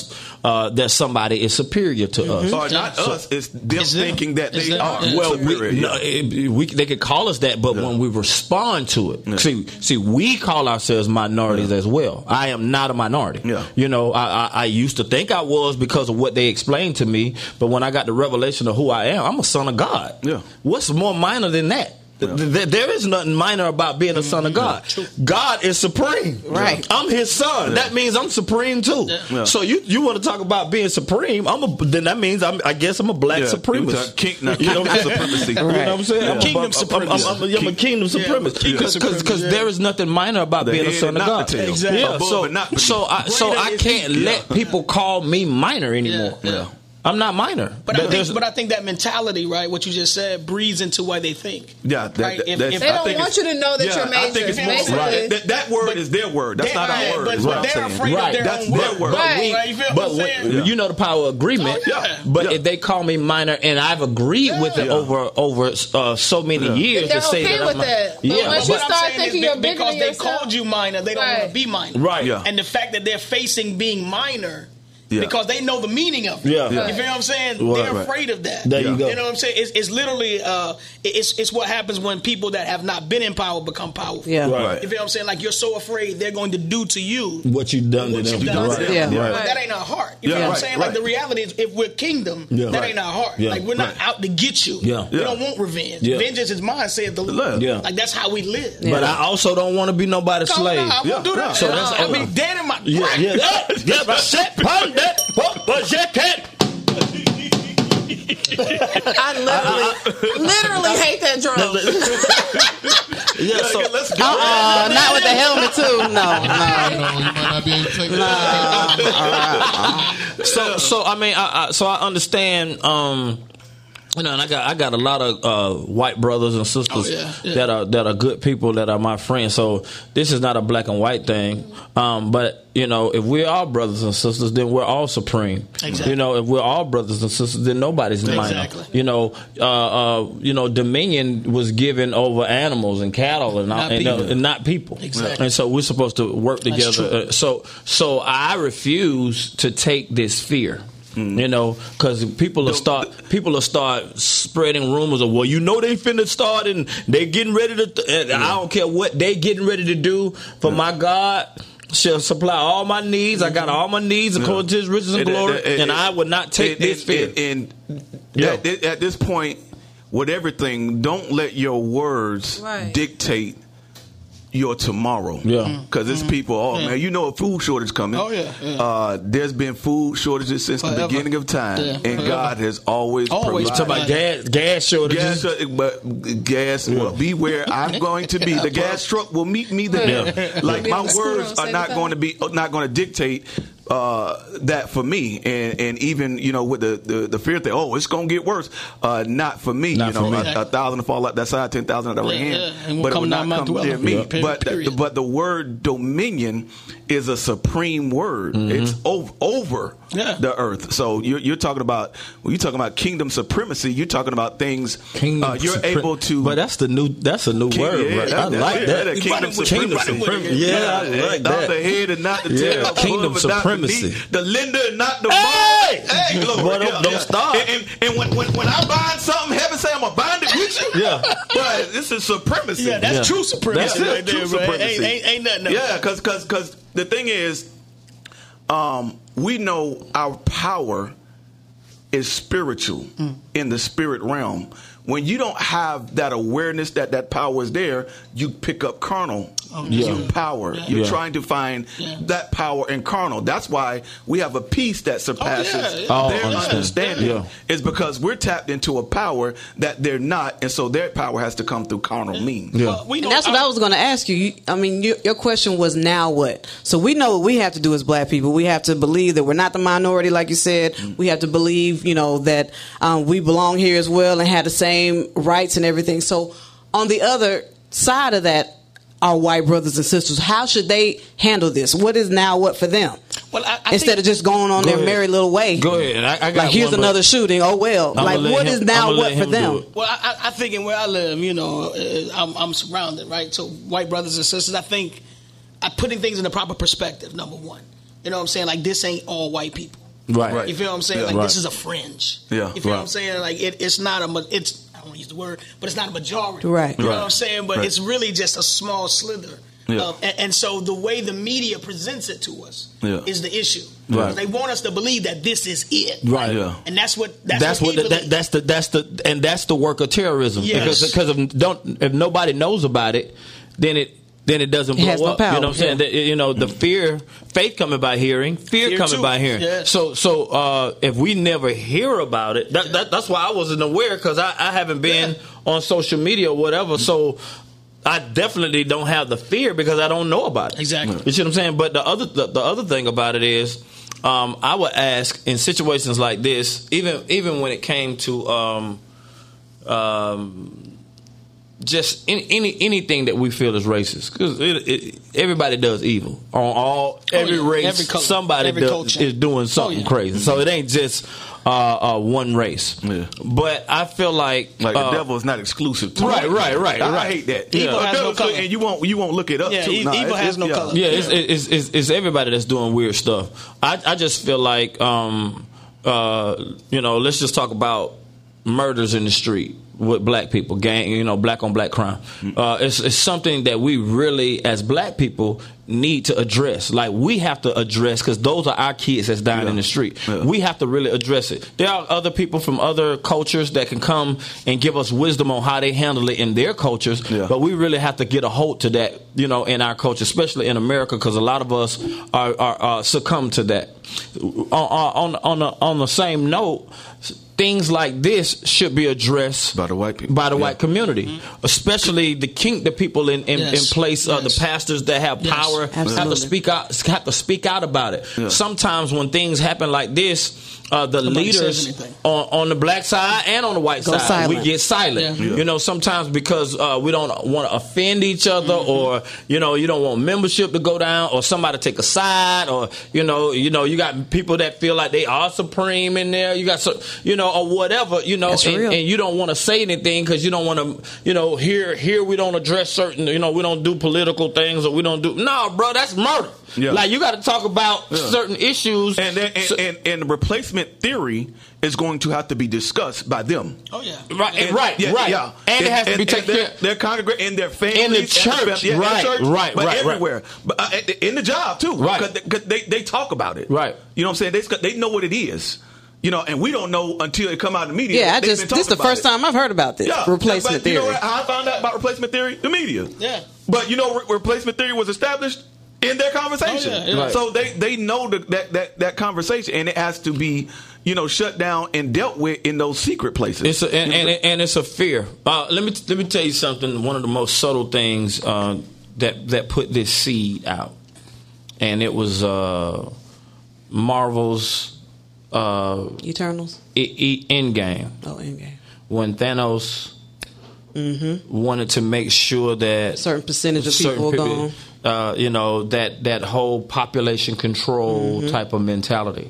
uh, that somebody is superior to us. Or not us. It's them It's them. thinking that they them. are. Well, we, no, it- we they could call us that, but when we respond to it, see, see, we call ourselves minorities as well. I am not a minority. Yeah. You know, I, I, I used to think I was because of what they explained to me, but when I got the revelation of who I am, I'm a son of God. Yeah. What's more minor than that? Th- th- there is nothing minor about being a son of God. God is supreme. Right. I'm His son. That means I'm supreme too. Yeah. So you you want to talk about being supreme? I'm a. Then that means I'm. I guess I'm a black Yeah. supremacist. King, now, <laughs> You know what I'm saying? supremacy. You know what I'm saying? I'm Kingdom I'm- I'm- supremacy. I'm, I'm, I'm a kingdom Yeah, supremacist. kingdom Because supremacy, yeah. there is nothing minor about The being a son of God. Exactly. Yeah. Above So not so I so I can't he. let people call me minor anymore. Yeah, yeah. I'm not minor. But I, think, but I think that mentality, right, what you just said, breeds into what they think. Yeah, that, Right, that- if- if- They I don't think want you to know that yeah, you're major. I think it's more right. That, that word is their word. That's not right, our word. But, but what I'm they're saying. afraid Right. of their That's own their word. word. Right. But right. You feel But what I'm when, saying? you know the power of agreement. Oh, yeah. But Yeah. if they call me minor, and I've agreed with it Yeah. over over uh, so many years They're to say okay that with I'm that. Yeah, once you but- start thinking you're bigger because they yourself. called you minor, they don't want to be minor. Right. Yeah. And the fact that they're facing being minor Yeah. because they know the meaning of it. Yeah. You feel what I'm saying? Right, they're right. afraid of that. There you go. You know what I'm saying? It's, it's literally uh, it's it's what happens when people that have not been in power become powerful. Yeah. Right. You feel what I'm saying? Like you're so afraid they're going to do to you what you done to what them. you've done Right. to them. Yeah. But Right. that ain't our heart. You Yeah, know what I'm saying? right. Like the reality is, if we're kingdom, Yeah. that Right. ain't our heart. Yeah. Like we're not Right. out to get you. Yeah. We Yeah. don't want revenge. Yeah. Vengeance is mine, saith the Lord. Yeah. Like that's how we live. But I also don't want to be nobody's slave. no, I won't Yeah. do that. So that's- I'll be dead in my Yeah, grave. yeah, <laughs> that, yeah, but shit, pardon that, but, but you can't. I literally, literally hate that drum. <laughs> Yeah, so let's go. Uh, not with the helmet too. No, no. <laughs> You know, might not be able to take that. so so I mean, I, I, so I understand. Um, you know, and I got I got a lot of uh, white brothers and sisters Oh, yeah, yeah. that are that are good people that are my friends. So this is not a black and white thing. Um, but you know, if we're all brothers and sisters, then we're all supreme. Exactly. You know, if we're all brothers and sisters, then nobody's minor. Exactly. You know, uh, uh, you know, dominion was given over animals and cattle and, all, Not and, uh, people. and not people. Exactly. And so we're supposed to work together. Uh, so so I refuse to take this fear. You know, because people will start people will start spreading rumors of well, you know they finna start and they getting ready to. and I don't care what they getting ready to do for my God. Shall supply all my needs. I got all my needs according to His riches and And- uh, glory, uh, and- and I would not take and- this fear. and- And, Yeah. at, at this point, with everything, don't let your words Right. dictate your tomorrow. Yeah. Because it's people, oh man, you know a food shortage coming. Oh, yeah, yeah. Uh, there's been food shortages since the beginning of time. Yeah, and forever. God has always, Always provided. Talk about gas gas shortages. Gas, uh, but gas will be where I'm <laughs> going to be. The gas truck will meet me there. Yeah. Like my on the scooter words are not going to be not going to dictate uh, that for me. And and even you know with the the, the fear that oh it's going to get worse. Uh, not for me. Not you know for me. a, a thousand to fall out that side, ten thousand at the right Yeah, hand. yeah. And will But it come will not not my come near me. Yeah. But Period. but the word dominion is a supreme word. Mm-hmm. It's over, over Yeah. the earth. So you're, you're talking about when you're talking about kingdom supremacy. You're talking about things Kingdom uh, you're supre- able to. But that's the new. That's a new King- word. yeah, right? that- I that- like that. that kingdom Running with it, Kingdom running supremacy. it. Yeah, I like Not that. the head and not the Yeah, tail. kingdom above and not supremacy. beneath, The lender and not the Hey! ball. Hey, Lord, Boy, don't- don't start. And, and, and when, when, when I bind something, heaven say I'm gonna bind it with you. Yeah. But this is supremacy. Yeah, that's Yeah. true supremacy That's right true there, supremacy. Ain't, ain't, ain't nothing. else. Yeah, because because the thing is, um, we know our power is spiritual Mm. in the spirit realm. When you don't have that awareness that that power is there, you pick up carnal Yeah. power. Yeah. You're Yeah. trying to find Yeah. that power in carnal. That's why we have a peace that surpasses yeah, yeah. Oh, their understand. understanding. Yeah. It's because we're tapped into a power that they're not, and so their power has to come through carnal means. Yeah. Well, we And that's what I was going to ask you. you. I mean, your, your question was now what? So we know what we have to do as black people. We have to believe that we're not the minority, like you said. We have to believe, you know, that um, we belong here as well and have the same rights and everything. So on the other side of that, our white brothers and sisters, how should they handle this? What is now what for them? Well, I, I Instead think, of just going on Go their ahead. merry little way. Go ahead. I, I got Like here's one, another shooting. Oh well. I'ma like let what him- is now what for them? Well, I, I think in where I live, you know, uh, I'm, I'm surrounded, right? So white brothers and sisters, I think I putting things in the proper perspective. Number one, you know what I'm saying? Like this ain't all white people. Right. Right. You feel what I'm saying? Yeah. like Right. this is a fringe. Yeah. You feel what I'm saying? Like it, it's not a. It's I don't want to use the word, but it's not a majority. Right. You know Right. what I'm saying? But Right. it's really just a small slither Yeah. of- and, and so the way the media presents it to us Yeah. is the issue. Right. They want us to believe that this is it. Right. Yeah. And that's what that's, That's, what, what, he that, that's the that's the and that's the work of terrorism Yes. because because if don't if nobody knows about it then it then it doesn't It blow has no up. You know what I'm saying? Yeah. That, you know the fear, faith coming by hearing, fear, Fear coming too. by hearing. Yes. So so uh, if we never hear about it, that, that that's why I wasn't aware because I, I haven't been on social media or whatever. So. I definitely don't have the fear because I don't know about it. Exactly. You see what I'm saying? But the other the, the other thing about it is, um, I would ask in situations like this, even even when it came to um, um, just any, any anything that we feel is racist because it, it, everybody does evil on all every Oh, yeah. race. Every color, somebody every does, is doing something Oh, yeah. crazy. So it ain't just uh, uh, one race. Yeah. But I feel like Like the uh, devil is not exclusive to Right, it. right, right, I, right. hate that. Evil has no color. and you won't you won't look it up Yeah, too. e- Nah, evil it's- has no yeah. color. Yeah, it's, it's, it's, it's everybody that's doing weird stuff. I, I just feel like, um, uh, you know, let's just talk about murders in the street with black people, gang, you know, black on black crime. Uh, it's, it's something that we really, as black people, need to address. Like we have to address because those are our kids that's dying in the street. Yeah. We have to really address it. There are other people from other cultures that can come and give us wisdom on how they handle it in their cultures. Yeah. But we really have to get a hold to that, you know, in our culture, especially in America, because a lot of us are, are, are succumb to that. On on on the, on the same note, things like this should be addressed By the white people. by the Yeah. white community, especially the king, the people in in, Mm-hmm. Yes. in place, uh, the pastors that have Yes. power have to speak out, have to speak out about it. Yeah. Sometimes when things happen like this, uh, the Nobody leaders on, on the black side and on the white Go side, silent. we get silent. Yeah. You know, sometimes because uh, we don't want to offend each other, Mm-hmm. or you know, you don't want membership to go down, or somebody take a side, or you know, you know, you got people that feel like they are supreme in there. You got so, you know, or whatever, you know, and, and you don't want to say anything because you don't want to, you know, here here we don't address certain, you know, we don't do political things or we don't do. No, bro, that's murder. Yeah. Like you got to talk about Yeah. certain issues. And, then, and, So- and and the replacement theory is going to have to be discussed by them. oh yeah. Right, right, Yeah, right. yeah. And, it has to be taken their, care. their congregate and their families In the church, fam- yeah, in the right, church, right, but right, right. everywhere, but uh, in the job too, Right. 'Cause they, 'cause they they talk about it, Right. You know what I'm saying? They they know what it is, you know, and we don't know until it come out in the media. Yeah, I just this is the first it. time I've heard about this Yeah, replacement but You know theory. what, how I found out about replacement theory? The media. Yeah. But you know, re- replacement theory was established in their conversation. Oh, yeah, yeah. Right. So they they know the, that that that conversation, and it has to be you know shut down and dealt with in those secret places. It's a, and, and, and it's a fear. Uh, let me let me tell you something. One of the most subtle things uh, that that put this seed out, and it was uh, Marvel's uh, Eternals. e- e- Endgame Oh, Endgame. when Thanos wanted to make sure that Certain percentage of certain people are people- gone. Uh, you know that that whole population control Mm-hmm. type of mentality,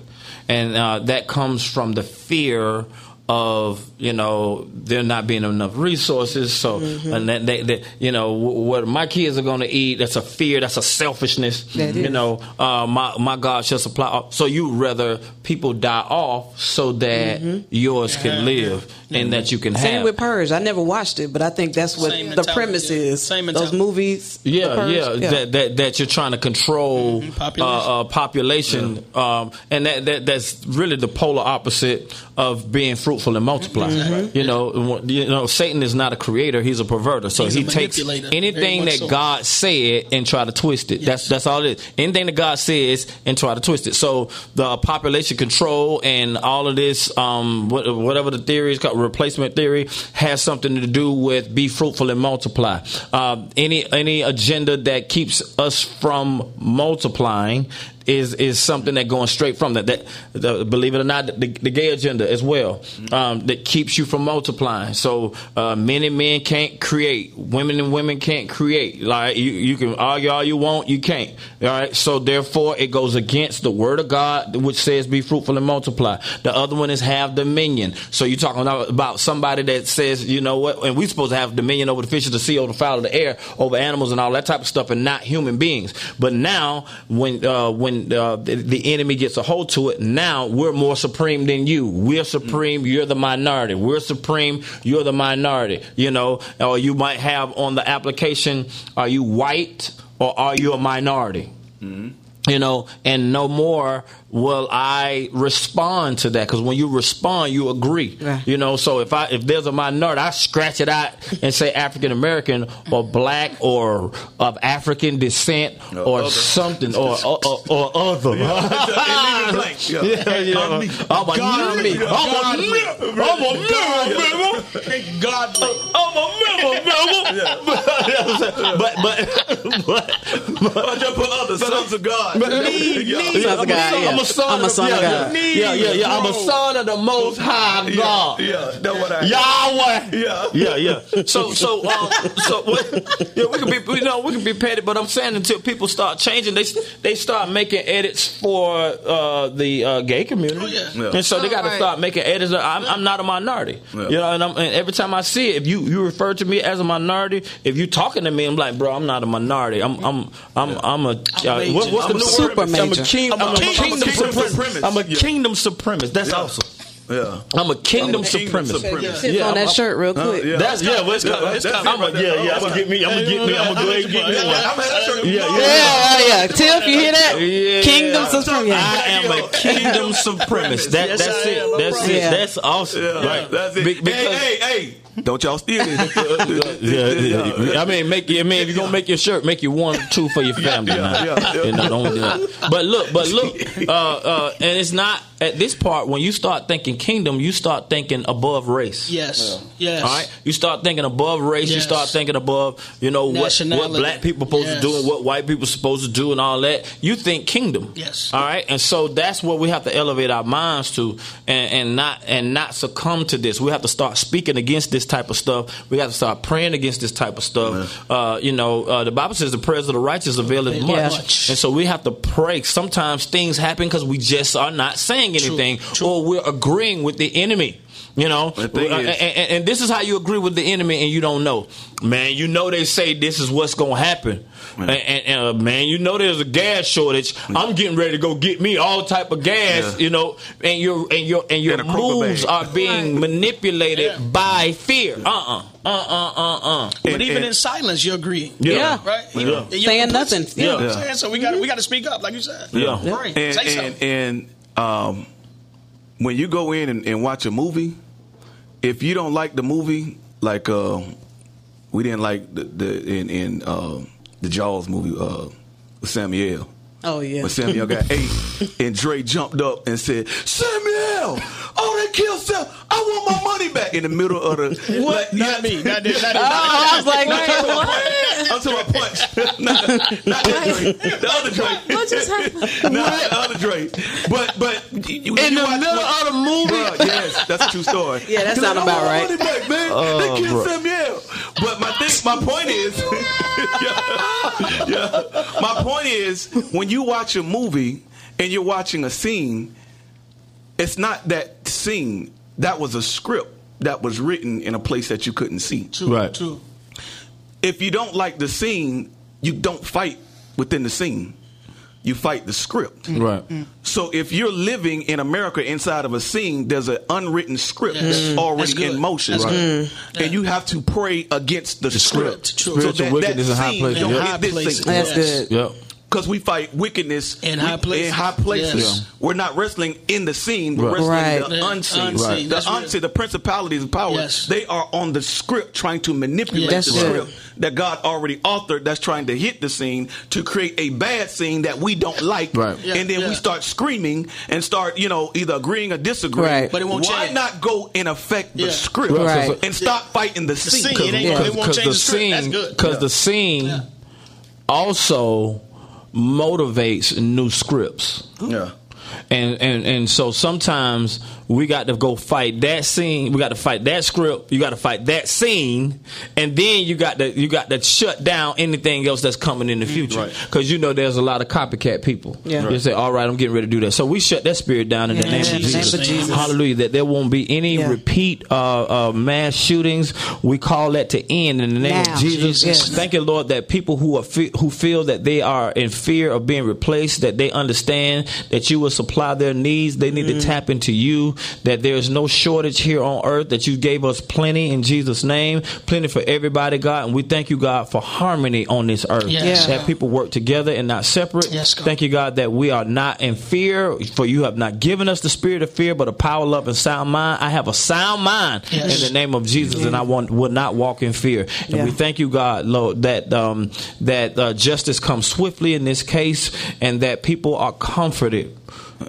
and uh, that comes from the fear of you know there not being enough resources. So Mm-hmm. and that, that, that you know wh- what my kids are going to eat. That's a fear. That's a selfishness. That you is. know, uh, my my God shall supply. So you rather people die off so that yours can live and that you can Mm-hmm. Same have. with Purge. I never watched it, but I think that's what Same the premise yeah. is. Same Those movies. The Yeah, Purge, yeah, That, that that you're trying to control Mhm, population. Uh, uh, population, um, and that, that that's really the polar opposite of being fruitful and multiplying. Mm-hmm. You know, you know, Satan is not a creator; he's a perverter. So He's he takes anything that so. God said and try to twist it. That's that's all it is. Anything that God says and try to twist it. So the population control and all of this, um, whatever the theory is called, replacement theory, has something to do with be fruitful and multiply. Uh, any any agenda that keeps us from multiplying is is something that going straight from that. That the, believe it or not, the, the gay agenda as well um, that keeps you from multiplying. So uh, men and men can't create, women and women can't create. Like you, you can argue all you want, you can't. All right. So therefore, it goes against the word of God, which says, "Be fruitful and multiply." The other one is have dominion. So you're talking about- somebody that says, you know what, and we're supposed to have dominion over the fish of the sea, over the fowl of the air, over animals and all that type of stuff, and not human beings. But now, when uh, when uh, the, the enemy gets a hold to it, now we're more supreme than you. We're supreme. You're the minority. We're supreme. You're the minority. You know, or you might have on the application, are you white? or are you a minority? You know, and no more will I respond to that because when you respond, you agree. Right. You know, so if I if there's a minority, I scratch it out and say African American or black or of African descent or other. something or or, <laughs> or, or other. And leave it blank. <laughs> Yeah. Yeah, yeah. Oh, oh, oh, I'm a nigga. I'm a nigga. I'm a nigga, Godly. I'm a member, member. But but <laughs> but I just put other sons of God. Sons of God. I'm a son. I'm a son of God. Yeah, yeah, yeah. I'm a son of the Most High God. Yeah, that's what I. Yahweh. Yeah. yeah, yeah. So, so, um, so, what, yeah, we can be, you know, we can be petty, but I'm saying until people start changing, they they start making edits for uh, the uh, gay community, yeah. Yeah. and so they Oh, got to right. start making edits. I'm, I'm not a minority, Yeah. you know, and, I'm, and every time I see it, if you you refer to me as a minority, if you talking to me, I'm like, bro, I'm not a minority. I'm I'm I'm I'm a uh, major. what, what's the I'm a new super word? I'm a king. I'm, I'm a, a kingdom, kingdom supremacist. I'm a Yeah. kingdom supremacist. That's Yeah. awesome. Yeah. I'm a kingdom Kingdom supremacist. supremacist. Sits Yeah, on that I'm- shirt real quick. yeah. That's yeah, well, it's coming. It's That's coming. I'm a, yeah, yeah. I'm gonna get me. I'm gonna get me. I'm gonna go ahead and get me one. I'm at that shirt. Yeah, yeah. Yeah, yeah. Tiff, you hear that? Yeah. Kingdom supreme. I am a kingdom supremacist. That, Yes, that's it. That's it. Yeah. That's awesome. Right. That's it. Hey, hey, hey! Don't y'all steal this. <laughs> Yeah, yeah. I mean, make. I mean, if you're gonna make your shirt, make you one, two for your family. Yeah, now. yeah, yeah. You know, don't do that. But look, but look, <laughs> uh, uh, and it's not at this part when you start thinking kingdom, you start thinking above race. Yes. Yes. All right, you start thinking above race. You start thinking above, you know, what, what black people supposed Yes. to do and what white people supposed to do and all that. You think kingdom. Yes. All right, and so that's what we have to elevate our minds to, and, and not and not succumb to this. We have to start speaking against this type of stuff. We have to start praying against this type of stuff. Uh, you know, uh, the Bible says the prayers of the righteous avail it much, Yeah. and so we have to pray. Sometimes things happen because we just are not saying anything, or we're agreeing with the enemy. You know, Uh, is- and, and, and this is how you agree with the enemy, and you don't know, man. You know they say this is what's gonna happen, and, and, and, uh, man, you know there's a gas shortage. I'm getting ready to go get me all type of gas, Yeah. you know, and your and your and your In moves bag. are being manipulated Yeah. by fear. Uh uh uh uh uh uh. But even and- in silence, you agree. Yeah. Right? Yeah. You- you- Saying nothing. You know Yeah. I'm saying? So we got we got to speak up, like you said. Yeah. Pray. and Say and, something. and um, when you go in and, and watch a movie, if you don't like the movie, like uh, we didn't like the, the in in uh, the Jaws movie uh, with Samuel. Oh yeah. When Samuel got ate, <laughs> and Dre jumped up and said, "Samuel, oh they killed Sam. I want my money back." In the middle of the What? Not me. Not this. Not this. <laughs> I was like, Not wait, what? I'm talking about punch. <laughs> not, not that Drake. The other Drake. <laughs> What just happened? <laughs> Not the other Drake. But but you, In you the watch- middle of the movie, Bruh, yes, that's a true story. Yeah, that He's sound about "I right." money back, man. Oh, they killed bro. Samuel. But my thing, my point is, yeah, yeah. my point is, when you watch a movie and you're watching a scene, it's not that scene. That was a script that was written in a place that you couldn't see. True. Right. True. If you don't like the scene, you don't fight within the scene. You fight the script. right? So if you're living in America inside of a scene, there's an unwritten script Yes. that's Mm. already That's good. in motion, That's right? good. And you have to pray against the, script. script. True. So Spiritual that, wickedness that in high scene places. don't In hit high this places. scene. That's Yes. good. Yep. Because we fight wickedness In we- high places. In high places. Yes. We're not wrestling in the scene, we're Right. wrestling Right. the Yeah, unseen. unseen. Right. The That's real. unseen, the principalities and powers, Yes. they are on the script trying to manipulate That's the script that God already authored that's trying to hit the scene to create a bad scene that we don't like. Right. Yeah, and then yeah. we start screaming and start, you know, either agreeing or disagreeing. Right. But it won't Why change. not go and affect the Yeah. script Right. and stop fighting the The scene? scene. It ain't Yeah. it won't Because the the scene, good. because the scene also motivates new scripts. Yeah. And, and and so sometimes we got to go fight that scene. We got to fight that script. You got to fight that scene, and then you got to you got to shut down anything else that's coming in the future. Right. Because you know there's a lot of copycat people. Yeah. You say, all right, I'm getting ready to do that. So we shut that spirit down in the Yeah, name in of the name Jesus. of Jesus. Hallelujah. That there won't be any Yeah. repeat uh, uh, mass shootings. We call that to end in the name Now, of Jesus. Jesus. Thank you, Lord, that people who are fe- who feel that they are in fear of being replaced, that they understand that you will supply their needs. They need to tap into you. That there is no shortage here on earth. That you gave us plenty in Jesus' name, plenty for everybody, God. And we thank you, God, for harmony on this earth. Yes. That people work together and not separate. Yes, God. Thank you, God, that we are not in fear. For you have not given us the spirit of fear, but a power, love, and sound mind. I have a sound mind Yes. in the name of Jesus, and I want will not walk in fear. And Yeah. we thank you, God, Lord, that um, that uh, justice comes swiftly in this case, and that people are comforted.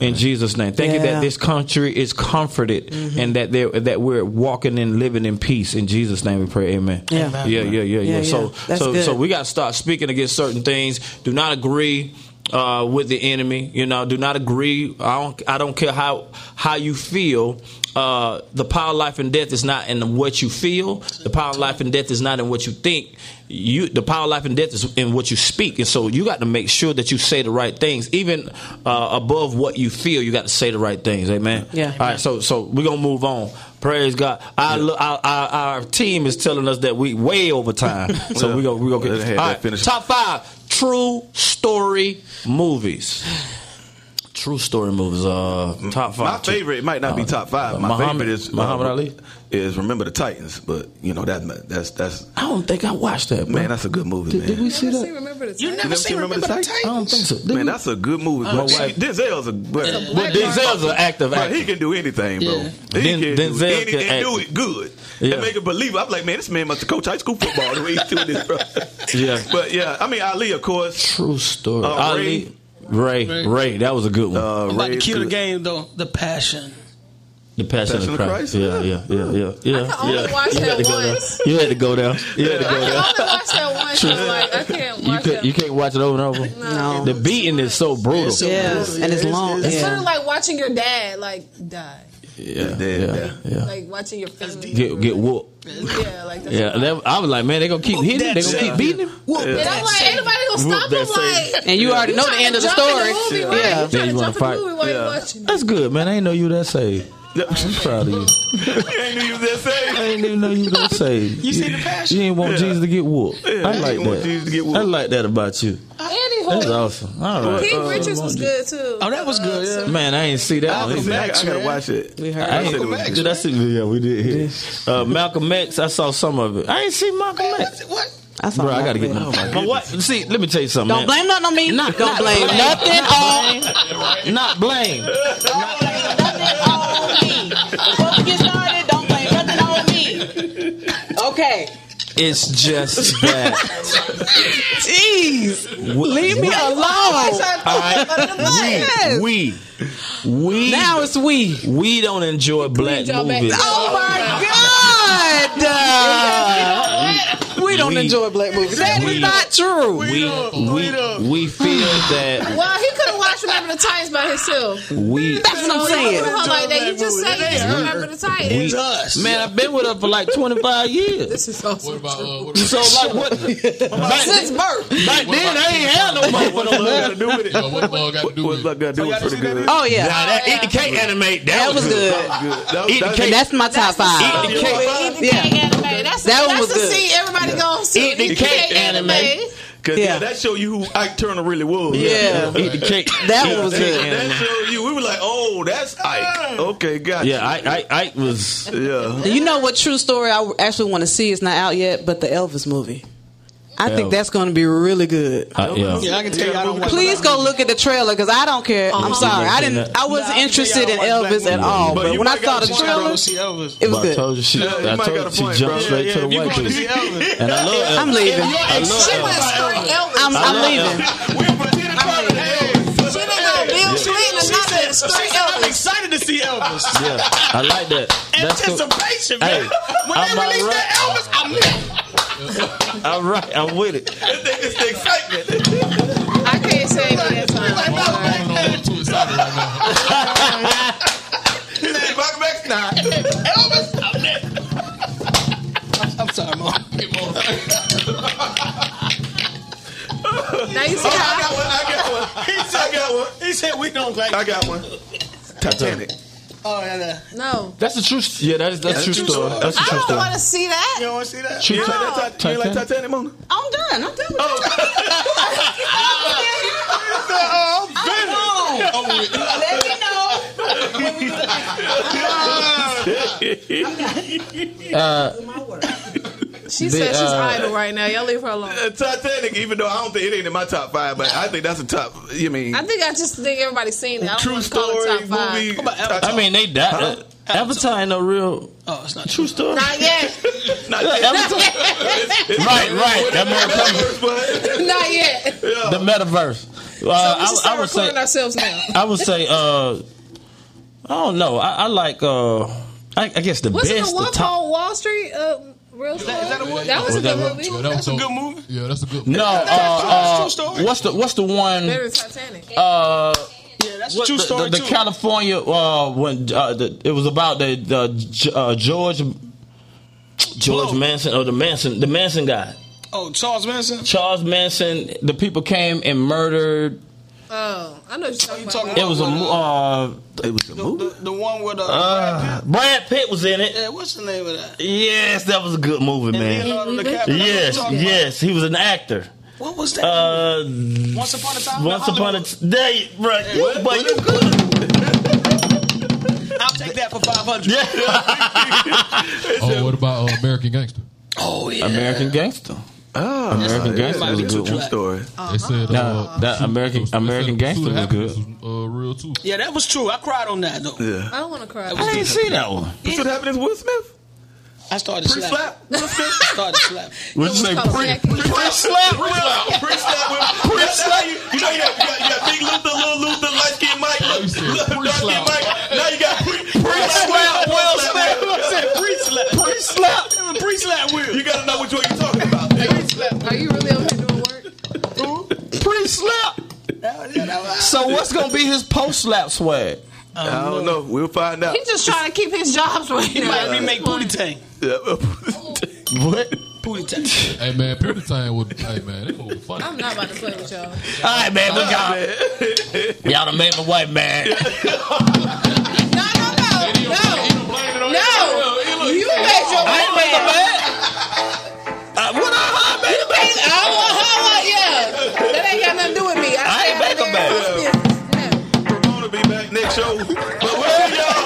In Jesus' name, thank you that this country is comforted, and that that we're walking and living in peace. In Jesus' name, we pray. Amen. Yeah. yeah, yeah, yeah, yeah. Yeah, So, yeah. That's so, good. so we got to start speaking against certain things. Do not agree uh, with the enemy. You know, do not agree. I don't. I don't care how how you feel. Uh, the power of life and death is not in what you feel. The power of life and death is not in what you think. You, the power of life and death is in what you speak, and so you got to make sure that you say the right things, even uh, above what you feel. You got to say the right things. Amen. Yeah. All right. So, so we're gonna move on. Praise God. Our, our, our, our team is telling us that we way over time, <laughs> so we're gonna we gonna Let get her have all that right, finish. top five true story movies. True story movies. Uh, top five. My favorite, it might not be top five. My Muhammad- favorite is uh, Muhammad Ali? Is Remember the Titans, but you know that that's that's I don't think I watched that. Bro. man, that's a good movie, did, man. did we see that? seen Remember the You Titans. never never seen seen Remember Remember the the Titans? I don't think so. Did Man, we? that's a good movie. Bro. wife- Denzel's a but, Well, Denzel's an active but actor. he can do anything, bro. Yeah. He Den- can Denzel do anything can and do it good. Yeah. And make it believe. I'm like, man, this man must have coached high school football the way he's doing this, bro. <laughs> Yeah. But yeah, I mean Ali, of course. True story. Uh, Ali, Ray, Ray, Ray. that was a good one. Uh, I'm about to kill the game though. The passion. the Passion, Passion of of Christ. Christ? Yeah, yeah, yeah, yeah, yeah. I can only yeah. watch you that had to go once. You had to go there. You had to I go can there. only watch that one show. Like I can't You watch could, that. you can't watch it over and over. No. The beating is so brutal. so Yeah, brutal. and it's long. It's yeah. sort of like watching your dad like die. Yeah, Yeah, yeah, yeah. yeah. Like watching your family. Get get whooped. Yeah, like that's Yeah, that, I was like, man, they gonna keep hitting. They gonna keep beating him. And I'm like, ain't nobody gonna stop Whoop him. that Like, And you already know the end of the story. movie, Yeah. right? You Yeah, trying you wanna fight. the movie while Yeah. That's good, man. I ain't know you that saved. <laughs> I'm proud of you. You ain't knew you was that I same. ain't even know you were that saved. <laughs> You see the passion? You ain't want Jesus to get whooped. I like ain't want that. Jesus to get whooped. I like that about you. Andy That's awesome. All right. Keith Uh, Richards was good too. Oh, that was good, yeah. Man, I ain't see that. on I, his- I, I gotta watch it. We heard. I Malcolm X, did I see? Yeah, we did. Hit. Uh, Malcolm X. I saw some of it. I ain't see Malcolm X. What? I saw Bro, I gotta Malcolm get X. my. But what? See, let me tell you something. Don't man. blame nothing on me. Not- Don't blame blame. nothing on. Not blame. Nothing on me. Before we get started, don't blame nothing on me. Okay. It's just <laughs> that. Jeez. Leave me alone. Yes. We, we, We now it's we. we don't enjoy black y'all back. movies. Oh my <laughs> God. Uh, we don't We- enjoy black movies. That we- is not true. We, we, we feel <laughs> that Well, he could have watched Remember the Titans by himself. we. That's what I'm You saying. know, like that. You just say you just remember the Titans. We, It's us. man, I've been with her for like 25 years. This is What about uh, what So like what? <laughs> Back, Since birth. back then, I ain't had no money for no What money. got to do with it? what ball got to do What's with that it? Got to do with pretty good? Oh yeah. Eat the cake Anna Mae. That, That was good. That, Eat the that, cake. That's my top five. Eat the cake. Eat the cake Anna Mae. That's That one that's was the good. scene everybody goes to. Eat the cake Anna Mae. Cause Yeah. yeah. that show you who Ike Turner really was. Yeah. Eat the cake. That Eat one was the good. That show you, we were like, oh, that's Ike. Okay, got Yeah, I, I, I was. Yeah. You know what true story I actually want to see? It's not out yet, but the Elvis movie. I think that's going to be really good. I, yeah. Yeah, I can tell you I don't watch Please go look at the trailer because I don't care. Oh, I'm sorry, I didn't. I wasn't Nah, I interested in think y'all watch Elvis at movies. all. But But when I saw the trailer, to see Elvis. it was But I good. told you she. Yeah, you I told you she point, jumped bro. straight Yeah, to the if white going people. And I love Elvis. I'm leaving. I love she went straight Elvis. I'm, I I'm leaving. We were in the front of the She didn't go Bill Clinton or nothing. Straight I'm Elvis. excited to see Elvis. Yeah, I like that. That's cool. Anticipation, Hey, man. when I'm they release alright. that Elvis, I'm there. <laughs> All right, I'm with it. It's the excitement. I can't say it that time. I don't know. I'm too excited right now. He said, Malcolm X, <laughs> nah. Elvis, I'm. I'm sorry, Mom. Get more. Now you see Oh, I got one. I got one. He said, I got one. He said we don't like. I got one. Titanic. Oh, yeah, yeah. no. That's the true. Yeah, that's that's true story. That's the I true don't want to see that. You don't want to see that? True You ain't like that you like Titanic? Titanic, Mona? I'm done. I'm done. With Oh, that. <laughs> Oh, I'm <laughs> She The, said she's uh, idle right now. Y'all leave her alone. Uh, Titanic, even though I don't think it ain't in my top five, but I think that's a top. You mean I think I just think everybody's seen it. I true want to story it top movie? What? I mean, they died. Uh, Avatar ain't no real Oh, it's not true story. <laughs> Not yet. Not Avatar. <laughs> right, right. That motherfucker- but <laughs> Not yet. the metaverse. Uh, So we I, should I start would say. recording ourselves now. I would say. Uh, I don't know. I, I like. Uh, I, I guess the Wasn't best. the The one top. called Wall Street uh, real story? that a movie? That was a good movie. Yeah, that was a good movie. Yeah, that's a good. Movie. No, uh, That's a true uh, story. what's the what's the one? Better than Titanic. Uh, Yeah, that's a what, true the, story the, the too. California uh, when uh, the, it was about the, the uh, George George Blow. Manson or the Manson the Manson guy oh, Charles Manson. Charles Manson. The people came and murdered. Oh, I know what you're talking You about. It was a mo- uh, it was a The, movie. the, the one with uh, uh, Brad Pitt was in it. yeah, what's the name of that? Yes, that was a good movie, And man. Leonardo DiCaprio. That's Yes, about. yes, he was an actor. What was that? Uh, Once upon a time. once upon a Hollywood. t- day, bro. You, boy, you good. I'll take that for five hundred. Yeah. <laughs> Oh, what about uh, American Gangster? Oh yeah. American Gangster. Oh, American yeah, Gangster was a good true one. story. They said No, uh, that American they American the Gangster was good. was, uh, real too. Yeah, that was true. I cried on that though. Yeah. I don't want to cry. I didn't see that one. Pursuit of Happiness, Will Smith. I started Pre slapping. slap. Will Smith. started slapping. <laughs> What you say? Call Pre it pre slap. Pre slap. Pre slap. Pre slap. You, you know you got, you got, you got Big Luther, Little Luther, Light Skin Mike, you Dark Skin pre-slap. Mike. Now you got pre Pre slap. Will Smith. I said pre slap. Pre slap. Pre slap will. You gotta know which one you're talking about. So what's gonna be his post slap swag? I don't know. We'll find out. He's just trying to keep his jobs right He might now. remake Booty Tang. <laughs> What? Booty Tang. Hey man, Purity Time would. Hey man, that was funny. I'm not about to play with y'all. All right, man. We got <laughs> y'all done made my wife mad. <laughs> No, no, no, no, no. You made your I ain't wife make her mad. mad. Uh, what I I made her mad. I want her like yeah. That ain't got nothing to do show. <laughs> But we'll see y'all.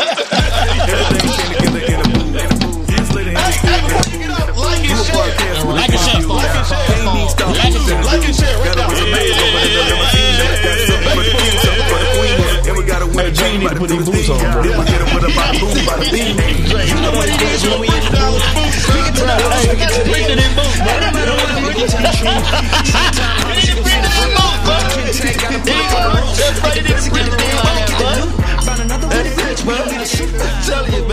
Everything came together in a booth. In a booth. This lady in the studio in a booth. You a podcast with Like and share. Can't need stop. Like and share. Like and share. Got a what's amazing over there. Never seen that. Got something for the king, something for the queen. And we got a winner. Gene need to put these boots on, bro. Then we get him with a bada boom, bada bing. You know what it is when we in the booth. Bring it to the house. Bring it to the Bring it in booth, bro. No matter what, bring it to the truth. Bring it in booth, bro. Just bring it in to get the deal on, bro. Find another way to Tell you,